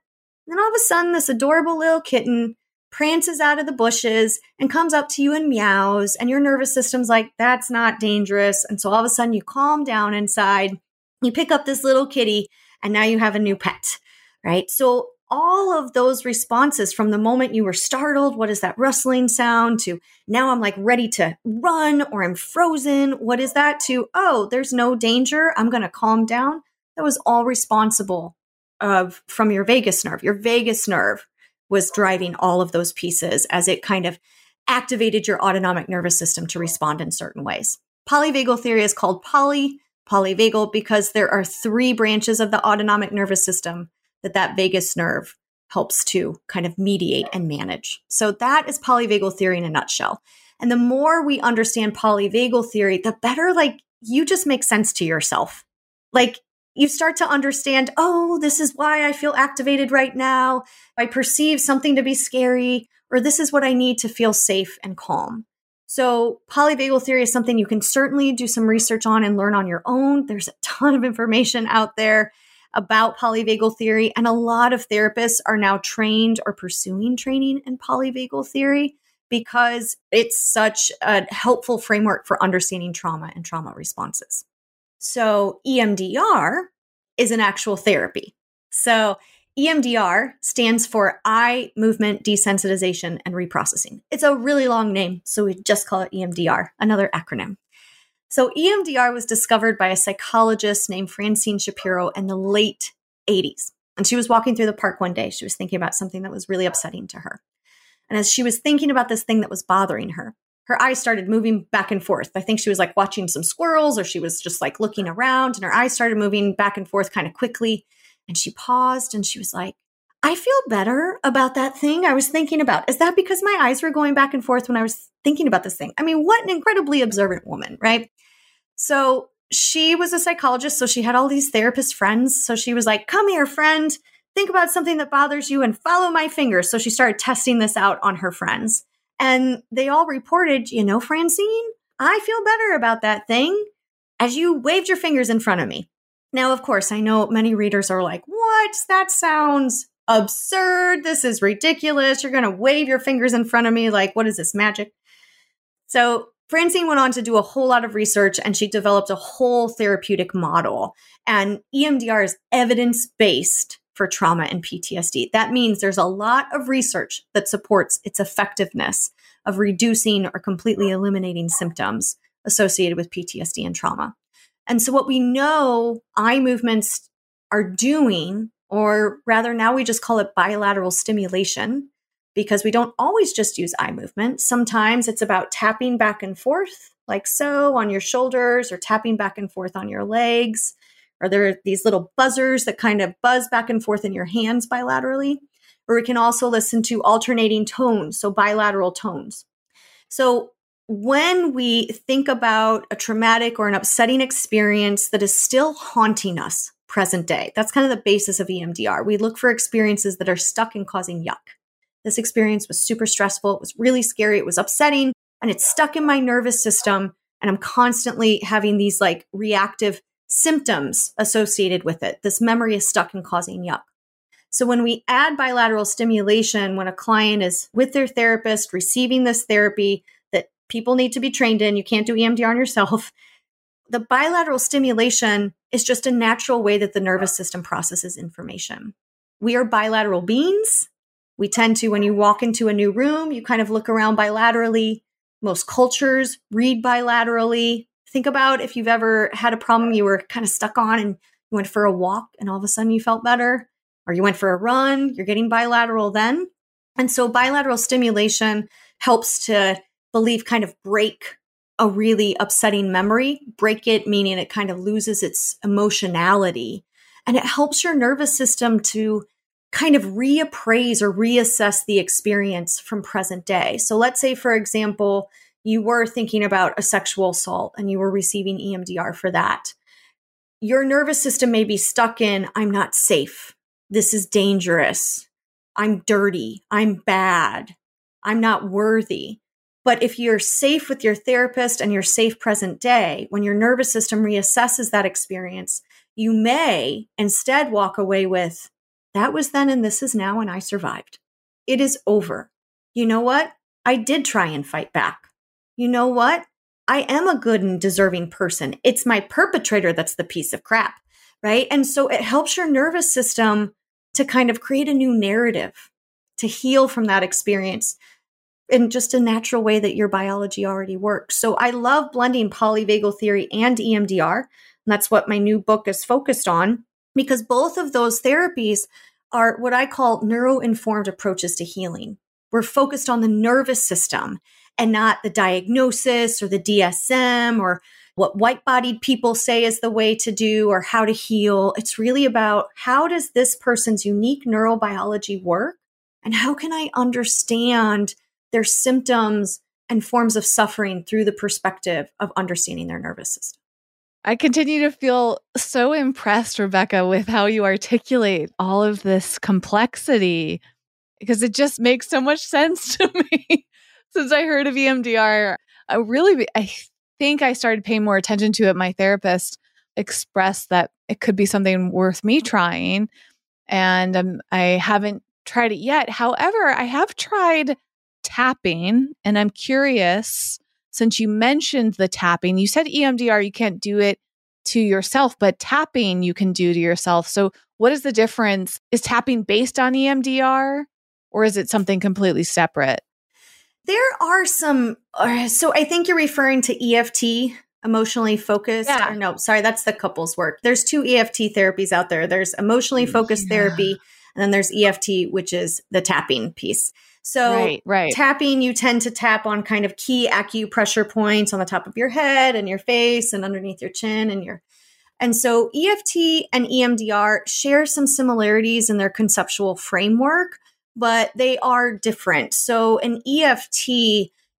And then all of a sudden, this adorable little kitten prances out of the bushes and comes up to you and meows. And your nervous system's like, that's not dangerous. And so all of a sudden, you calm down inside. You pick up this little kitty, and now you have a new pet, right? So all of those responses from the moment you were startled, what is that rustling sound, to now I'm like ready to run or I'm frozen, what is that, to oh, there's no danger, I'm going to calm down. That was all responsible of from your vagus nerve. Your vagus nerve was driving all of those pieces as it kind of activated your autonomic nervous system to respond in certain ways. Polyvagal theory is called poly polyvagal because there are three branches of the autonomic nervous system that that vagus nerve helps to kind of mediate and manage. So that is polyvagal theory in a nutshell. And the more we understand polyvagal theory, the better like you just make sense to yourself. Like you start to understand, oh, this is why I feel activated right now. I perceive something to be scary, or this is what I need to feel safe and calm. So, polyvagal theory is something you can certainly do some research on and learn on your own. There's a ton of information out there about polyvagal theory, and a lot of therapists are now trained or pursuing training in polyvagal theory because it's such a helpful framework for understanding trauma and trauma responses. So, EMDR is an actual therapy. So, EMDR stands for eye movement desensitization and reprocessing. It's a really long name, so we just call it EMDR, another acronym. So, EMDR was discovered by a psychologist named Francine Shapiro in the late 80s. And she was walking through the park one day. She was thinking about something that was really upsetting to her. And as she was thinking about this thing that was bothering her, her eyes started moving back and forth. I think she was like watching some squirrels or she was just like looking around and her eyes started moving back and forth kind of quickly. And she paused and she was like, I feel better about that thing I was thinking about. Is that because my eyes were going back and forth when I was thinking about this thing? I mean, what an incredibly observant woman, right? So she was a psychologist, so she had all these therapist friends. So she was like, Come here, friend, think about something that bothers you and follow my fingers. So she started testing this out on her friends. And they all reported, you know, Francine, I feel better about that thing as you waved your fingers in front of me. Now, of course, I know many readers are like, what? That sounds absurd. This is ridiculous. You're going to wave your fingers in front of me. Like, what is this magic? So, Francine went on to do a whole lot of research and she developed a whole therapeutic model. And EMDR is evidence based for trauma and PTSD. That means there's a lot of research that supports its effectiveness of reducing or completely eliminating symptoms associated with PTSD and trauma. And so, what we know eye movements are doing, or rather, now we just call it bilateral stimulation because we don't always just use eye movement. Sometimes it's about tapping back and forth, like so, on your shoulders, or tapping back and forth on your legs. Or there are these little buzzers that kind of buzz back and forth in your hands bilaterally. Or we can also listen to alternating tones, so bilateral tones. So when we think about a traumatic or an upsetting experience that is still haunting us present day, that's kind of the basis of EMDR. We look for experiences that are stuck and causing yuck. This experience was super stressful. It was really scary. It was upsetting and it's stuck in my nervous system. And I'm constantly having these like reactive symptoms associated with it. This memory is stuck and causing yuck. So when we add bilateral stimulation, when a client is with their therapist receiving this therapy people need to be trained in, you can't do EMDR on yourself. The bilateral stimulation is just a natural way that the nervous system processes information. We are bilateral beings. We tend to, when you walk into a new room, you kind of look around bilaterally. Most cultures read bilaterally. Think about if you've ever had a problem you were kind of stuck on and you went for a walk and all of a sudden you felt better, or you went for a run, you're getting bilateral then. And so bilateral stimulation helps to believe kind of break a really upsetting memory, break it, meaning it kind of loses its emotionality. And it helps your nervous system to kind of reappraise or reassess the experience from present day. So let's say, for example, you were thinking about a sexual assault and you were receiving EMDR for that. Your nervous system may be stuck in, I'm not safe. This is dangerous. I'm dirty, I'm bad, I'm not worthy. But if you're safe with your therapist and you're safe present day, when your nervous system reassesses that experience, you may instead walk away with, that was then and this is now, and I survived. It is over. You know what? I did try and fight back. You know what? I am a good and deserving person. It's my perpetrator that's the piece of crap, right? And so it helps your nervous system to kind of create a new narrative to heal from that experience in just a natural way that your biology already works. So I love blending polyvagal theory and EMDR. And that's what my new book is focused on because both of those therapies are what I call neuro informed approaches to healing. We're focused on the nervous system and not the diagnosis or the DSM or what white bodied people say is the way to do or how to heal. It's really about how does this person's unique neurobiology work? And how can I understand their symptoms and forms of suffering through the perspective of understanding their nervous system. I continue to feel so impressed, Rebecca, with how you articulate all of this complexity because it just makes so much sense to me. Since I heard of EMDR, I really, I think I started paying more attention to it. My therapist expressed that it could be something worth me trying. And um, I haven't tried it yet. However, I have tried tapping. And I'm curious, since you mentioned the tapping, you said EMDR, you can't do it to yourself, but tapping you can do to yourself. So, what is the difference? Is tapping based on EMDR or is it something completely separate? There are some, uh, so I think you're referring to EFT, emotionally focused. Yeah. Or no, sorry, that's the couples work. There's two EFT therapies out there there's emotionally focused yeah. therapy, and then there's EFT, which is the tapping piece. So right, right. tapping, you tend to tap on kind of key acupressure points on the top of your head and your face and underneath your chin and your and so EFT and EMDR share some similarities in their conceptual framework, but they are different. So an EFT,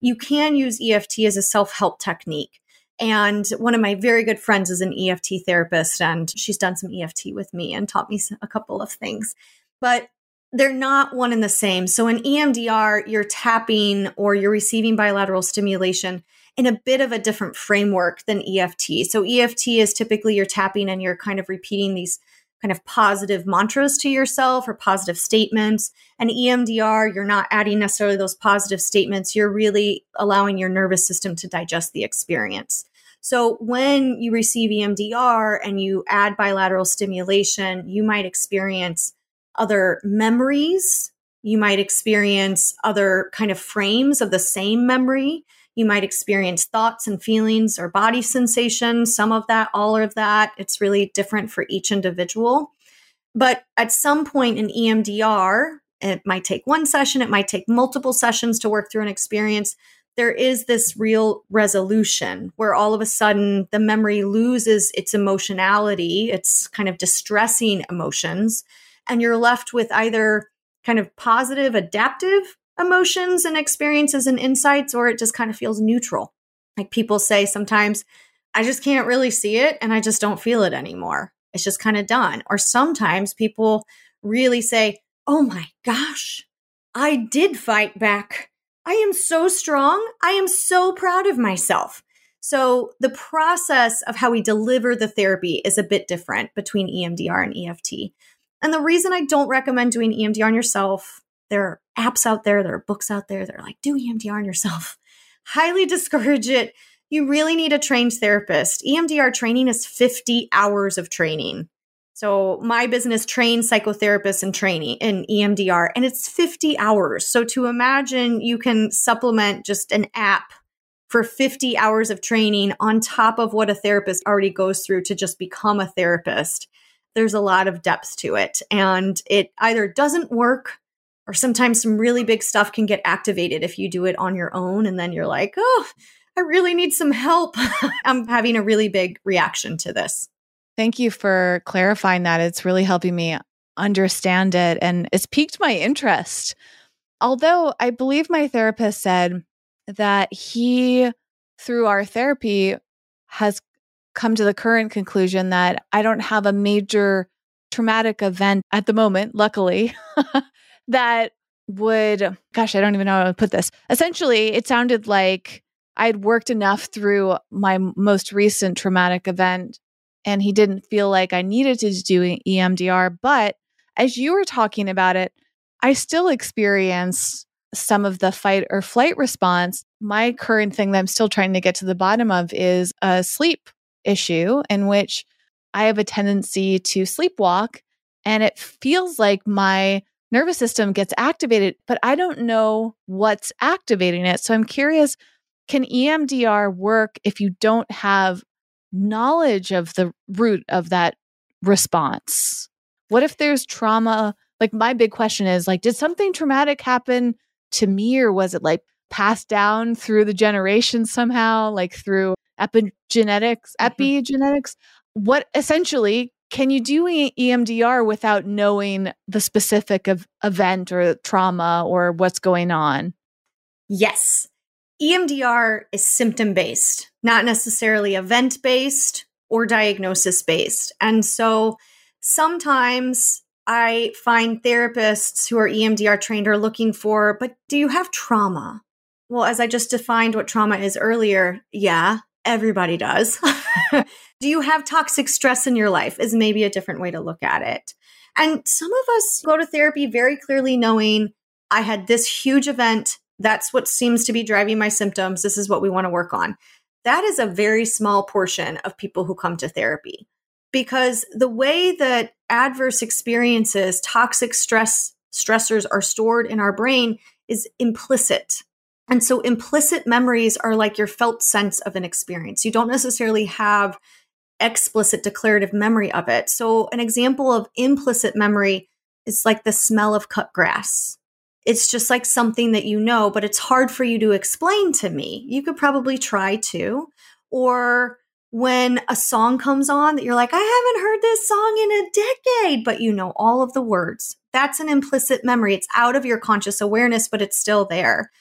you can use EFT as a self-help technique. And one of my very good friends is an EFT therapist, and she's done some EFT with me and taught me a couple of things. But they're not one and the same. So in EMDR, you're tapping or you're receiving bilateral stimulation in a bit of a different framework than EFT. So EFT is typically you're tapping and you're kind of repeating these kind of positive mantras to yourself or positive statements. And EMDR, you're not adding necessarily those positive statements. You're really allowing your nervous system to digest the experience. So when you receive EMDR and you add bilateral stimulation, you might experience other memories. You might experience other kind of frames of the same memory. You might experience thoughts and feelings or body sensations, some of that, all of that. It's really different for each individual. But at some point in EMDR, it might take one session, it might take multiple sessions to work through an experience. There is this real resolution where all of a sudden the memory loses its emotionality, its kind of distressing emotions and you're left with either kind of positive adaptive emotions and experiences and insights or it just kind of feels neutral. Like people say sometimes i just can't really see it and i just don't feel it anymore. It's just kind of done. Or sometimes people really say oh my gosh i did fight back. I am so strong. I am so proud of myself. So the process of how we deliver the therapy is a bit different between EMDR and EFT. And the reason I don't recommend doing EMDR on yourself, there are apps out there, there are books out there that are like, do EMDR on yourself. Highly discourage it. You really need a trained therapist. EMDR training is 50 hours of training. So my business trains psychotherapists in training in EMDR and it's 50 hours. So to imagine you can supplement just an app for 50 hours of training on top of what a therapist already goes through to just become a therapist there's a lot of depth to it. And it either doesn't work or sometimes some really big stuff can get activated if you do it on your own. And then you're like, oh, I really need some help. I'm having a really big reaction to this. Thank you for clarifying that. It's really helping me understand it and it's piqued my interest. Although I believe my therapist said that he, through our therapy, has come to the current conclusion that I don't have a major traumatic event at the moment, luckily, that would, gosh, I don't even know how to put this. Essentially, it sounded like I'd worked enough through my most recent traumatic event and he didn't feel like I needed to do EMDR. But as you were talking about it, I still experience some of the fight or flight response. My current thing that I'm still trying to get to the bottom of is a sleep issue in which I have a tendency to sleepwalk and it feels like my nervous system gets activated, but I don't know what's activating it. So I'm curious can EMDR work if you don't have knowledge of the root of that response? What if there's trauma? Like my big question is like did something traumatic happen to me or was it like passed down through the generations somehow like through epigenetics, mm-hmm. epigenetics? What essentially can you do EMDR without knowing the specific of event or trauma or what's going on? Yes. EMDR is symptom based, not necessarily event based or diagnosis based. And so sometimes I find therapists who are EMDR trained are looking for, but do you have trauma? Well, as I just defined what trauma is earlier, yeah, everybody does. do you have toxic stress in your life? Is maybe a different way to look at it. And some of us go to therapy very clearly knowing I had this huge event that's what seems to be driving my symptoms. This is what we want to work on. That is a very small portion of people who come to therapy because the way that adverse experiences, toxic stress, stressors are stored in our brain is implicit. And so implicit memories are like your felt sense of an experience. You don't necessarily have explicit declarative memory of it. So an example of implicit memory is like the smell of cut grass it's just like something that you know, but it's hard for you to explain to me. You could probably try to. Or when a song comes on that you're like, I haven't heard this song in a decade, but you know all of the words. That's an implicit memory. It's out of your conscious awareness, but it's still there.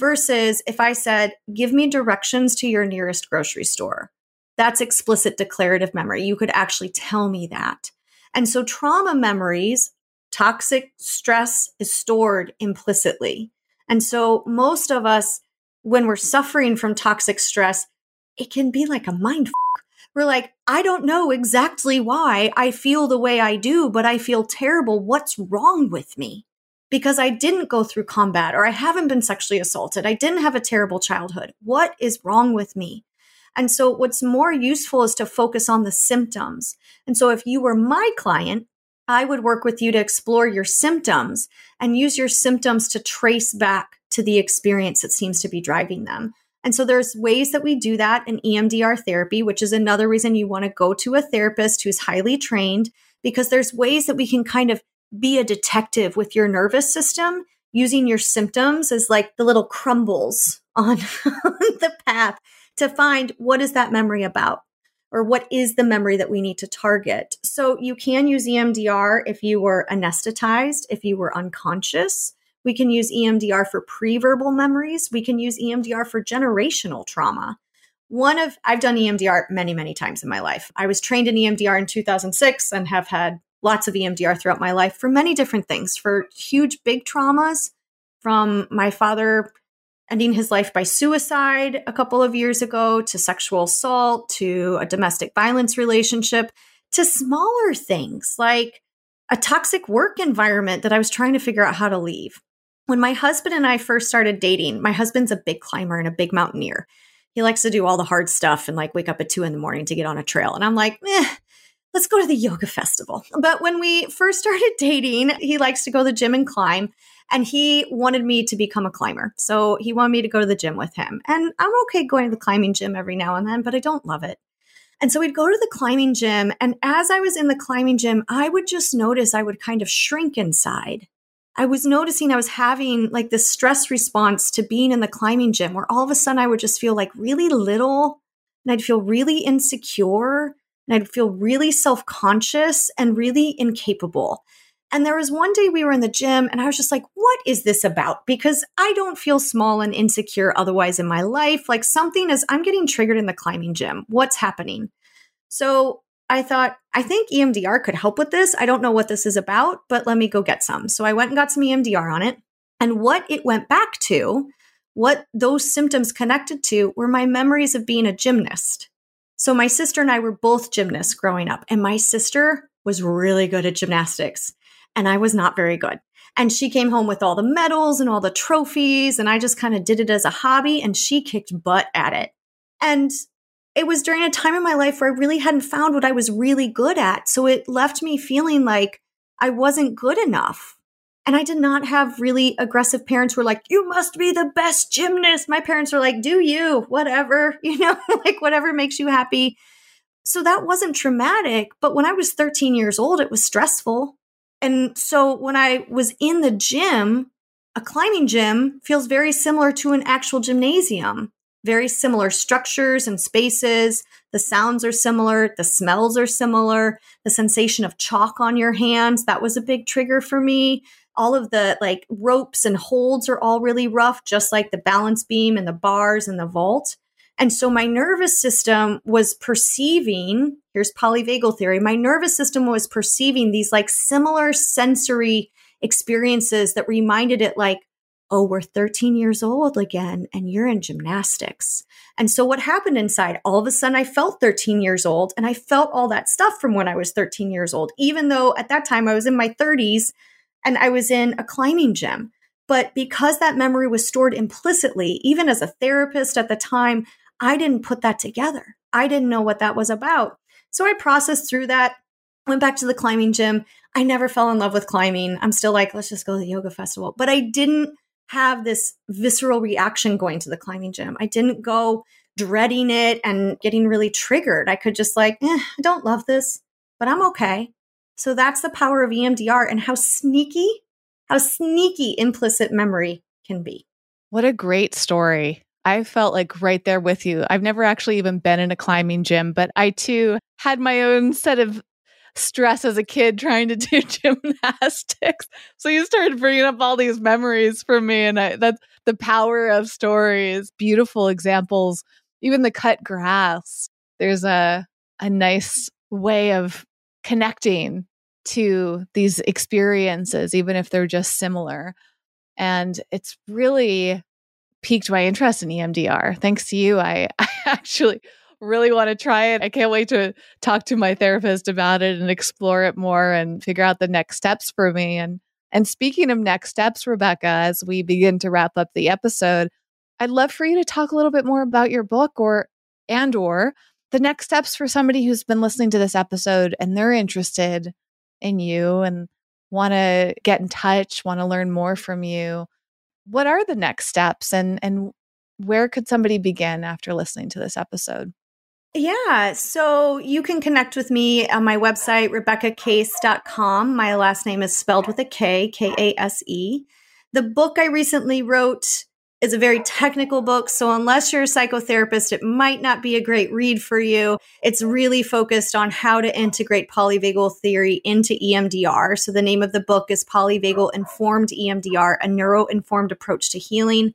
Versus if I said, give me directions to your nearest grocery store. That's explicit declarative memory. You could actually tell me that. And so trauma memories toxic stress is stored implicitly. And so most of us, when we're suffering from toxic stress, it can be like a mind. F- we're like, I don't know exactly why I feel the way I do, but I feel terrible. What's wrong with me? Because I didn't go through combat or I haven't been sexually assaulted. I didn't have a terrible childhood. What is wrong with me? And so what's more useful is to focus on the symptoms. And so if you were my client, I would work with you to explore your symptoms and use your symptoms to trace back to the experience that seems to be driving them. And so there's ways that we do that in EMDR therapy, which is another reason you want to go to a therapist who's highly trained because there's ways that we can kind of be a detective with your nervous system using your symptoms as like the little crumbles on the path to find what is that memory about? or what is the memory that we need to target. So you can use EMDR if you were anesthetized, if you were unconscious. We can use EMDR for pre-verbal memories. We can use EMDR for generational trauma. One of I've done EMDR many, many times in my life. I was trained in EMDR in 2006 and have had lots of EMDR throughout my life for many different things, for huge big traumas from my father ending his life by suicide a couple of years ago to sexual assault to a domestic violence relationship to smaller things like a toxic work environment that I was trying to figure out how to leave. When my husband and I first started dating, my husband's a big climber and a big mountaineer. He likes to do all the hard stuff and like wake up at two in the morning to get on a trail. And I'm like, eh, let's go to the yoga festival. But when we first started dating, he likes to go to the gym and climb and he wanted me to become a climber. So he wanted me to go to the gym with him. And I'm okay going to the climbing gym every now and then, but I don't love it. And so we'd go to the climbing gym. And as I was in the climbing gym, I would just notice I would kind of shrink inside. I was noticing I was having like this stress response to being in the climbing gym where all of a sudden I would just feel like really little and I'd feel really insecure and I'd feel really self conscious and really incapable. And there was one day we were in the gym and I was just like, what is this about? Because I don't feel small and insecure otherwise in my life. Like something is, I'm getting triggered in the climbing gym. What's happening? So I thought, I think EMDR could help with this. I don't know what this is about, but let me go get some. So I went and got some EMDR on it. And what it went back to, what those symptoms connected to, were my memories of being a gymnast. So my sister and I were both gymnasts growing up, and my sister was really good at gymnastics, and I was not very good. And she came home with all the medals and all the trophies, and I just kind of did it as a hobby, and she kicked butt at it. And it was during a time in my life where I really hadn't found what I was really good at. So it left me feeling like I wasn't good enough. And I did not have really aggressive parents who were like, you must be the best gymnast. My parents were like, do you, whatever, you know, like whatever makes you happy. So that wasn't traumatic. But when I was 13 years old, it was stressful. And so when I was in the gym, a climbing gym feels very similar to an actual gymnasium. Very similar structures and spaces. The sounds are similar. The smells are similar. The sensation of chalk on your hands, that was a big trigger for me. All of the like ropes and holds are all really rough, just like the balance beam and the bars and the vault. And so my nervous system was perceiving, here's polyvagal theory, my nervous system was perceiving these like similar sensory experiences that reminded it like, oh, we're 13 years old again and you're in gymnastics. And so what happened inside? All of a sudden I felt 13 years old and I felt all that stuff from when I was 13 years old, even though at that time I was in my 30s and I was in a climbing gym. But because that memory was stored implicitly, even as a therapist at the time, I didn't put that together. I didn't know what that was about. So I processed through that, went back to the climbing gym. I never fell in love with climbing. I'm still like, let's just go to the yoga festival. But I didn't have this visceral reaction going to the climbing gym. I didn't go dreading it and getting really triggered. I could just like, eh, I don't love this, but I'm okay. So that's the power of EMDR and how sneaky, how sneaky implicit memory can be. What a great story. I felt like right there with you. I've never actually even been in a climbing gym, but I too had my own set of stress as a kid trying to do gymnastics. So you started bringing up all these memories for me, and I, that's the power of stories. Beautiful examples, even the cut grass. There's a a nice way of connecting to these experiences, even if they're just similar. And it's really piqued my interest in EMDR. Thanks to you, I, I actually really want to try it. I can't wait to talk to my therapist about it and explore it more and figure out the next steps for me. And and speaking of next steps, Rebecca, as we begin to wrap up the episode, I'd love for you to talk a little bit more about your book or and or the next steps for somebody who's been listening to this episode and they're interested in you and want to get in touch, want to learn more from you what are the next steps and and where could somebody begin after listening to this episode? Yeah, so you can connect with me on my website, rebeccakase.com. My last name is spelled with a K, K A S E. The book I recently wrote is a very technical book. So unless you're a psychotherapist, it might not be a great read for you. It's really focused on how to integrate polyvagal theory into EMDR. So the name of the book is Polyvagal Informed EMDR, a neuro informed approach to healing.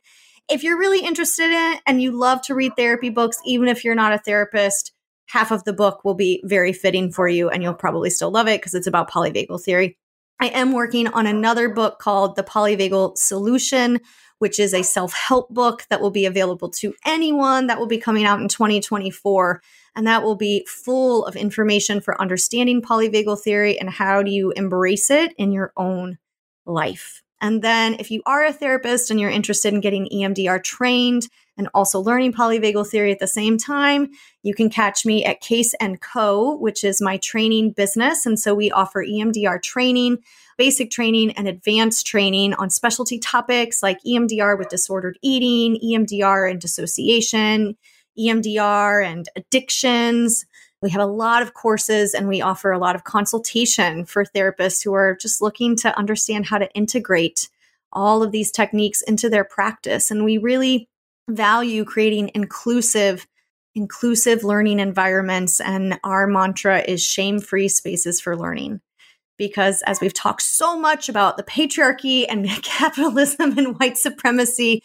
If you're really interested in it and you love to read therapy books, even if you're not a therapist, half of the book will be very fitting for you and you'll probably still love it because it's about polyvagal theory. I am working on another book called The Polyvagal Solution, which is a self help book that will be available to anyone that will be coming out in 2024. And that will be full of information for understanding polyvagal theory and how do you embrace it in your own life. And then if you are a therapist and you're interested in getting EMDR trained and also learning polyvagal theory at the same time, you can catch me at Kase and Co, which is my training business. And so we offer EMDR training basic training and advanced training on specialty topics like EMDR with disordered eating, EMDR and dissociation, EMDR and addictions. We have a lot of courses and we offer a lot of consultation for therapists who are just looking to understand how to integrate all of these techniques into their practice. And we really value creating inclusive inclusive learning environments and our mantra is shame-free spaces for learning because as we've talked so much about the patriarchy and capitalism and white supremacy,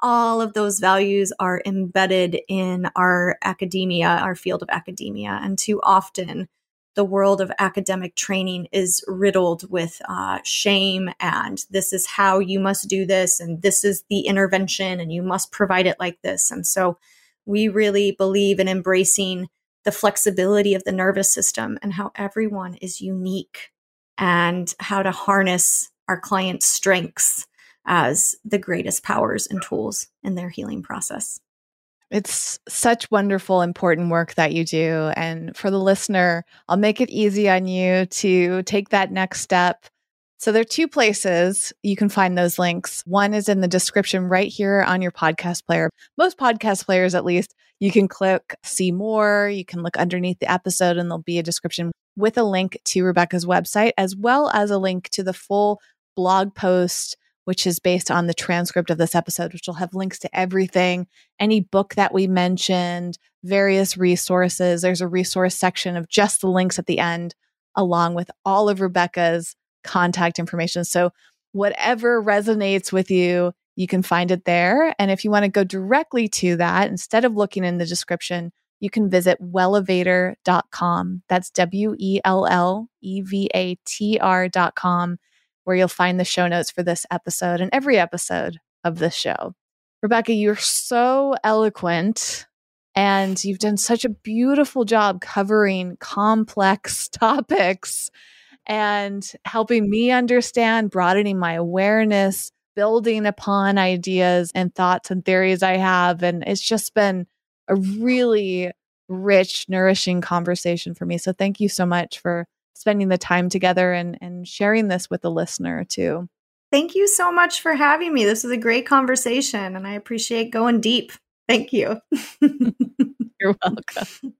all of those values are embedded in our academia, our field of academia. And too often the world of academic training is riddled with uh, shame and this is how you must do this and this is the intervention and you must provide it like this. And so we really believe in embracing the flexibility of the nervous system and how everyone is unique and how to harness our clients' strengths as the greatest powers and tools in their healing process. It's such wonderful, important work that you do. And for the listener, I'll make it easy on you to take that next step. So there are two places you can find those links. One is in the description right here on your podcast player. Most podcast players, at least, you can click see more. You can look underneath the episode and there'll be a description with a link to Rebecca's website, as well as a link to the full blog post which is based on the transcript of this episode, which will have links to everything, any book that we mentioned, various resources. There's a resource section of just the links at the end, along with all of Rebecca's contact information. So, whatever resonates with you, you can find it there. And if you want to go directly to that, instead of looking in the description, you can visit wellevator.com. That's W E L L E V A T R.com where you'll find the show notes for this episode and every episode of this show. Rebecca, you're so eloquent and you've done such a beautiful job covering complex topics and helping me understand, broadening my awareness, building upon ideas and thoughts and theories I have. And it's just been a really rich, nourishing conversation for me. So thank you so much for spending the time together and, and sharing this with the listener too. Thank you so much for having me. This was a great conversation and I appreciate going deep. Thank you. You're welcome.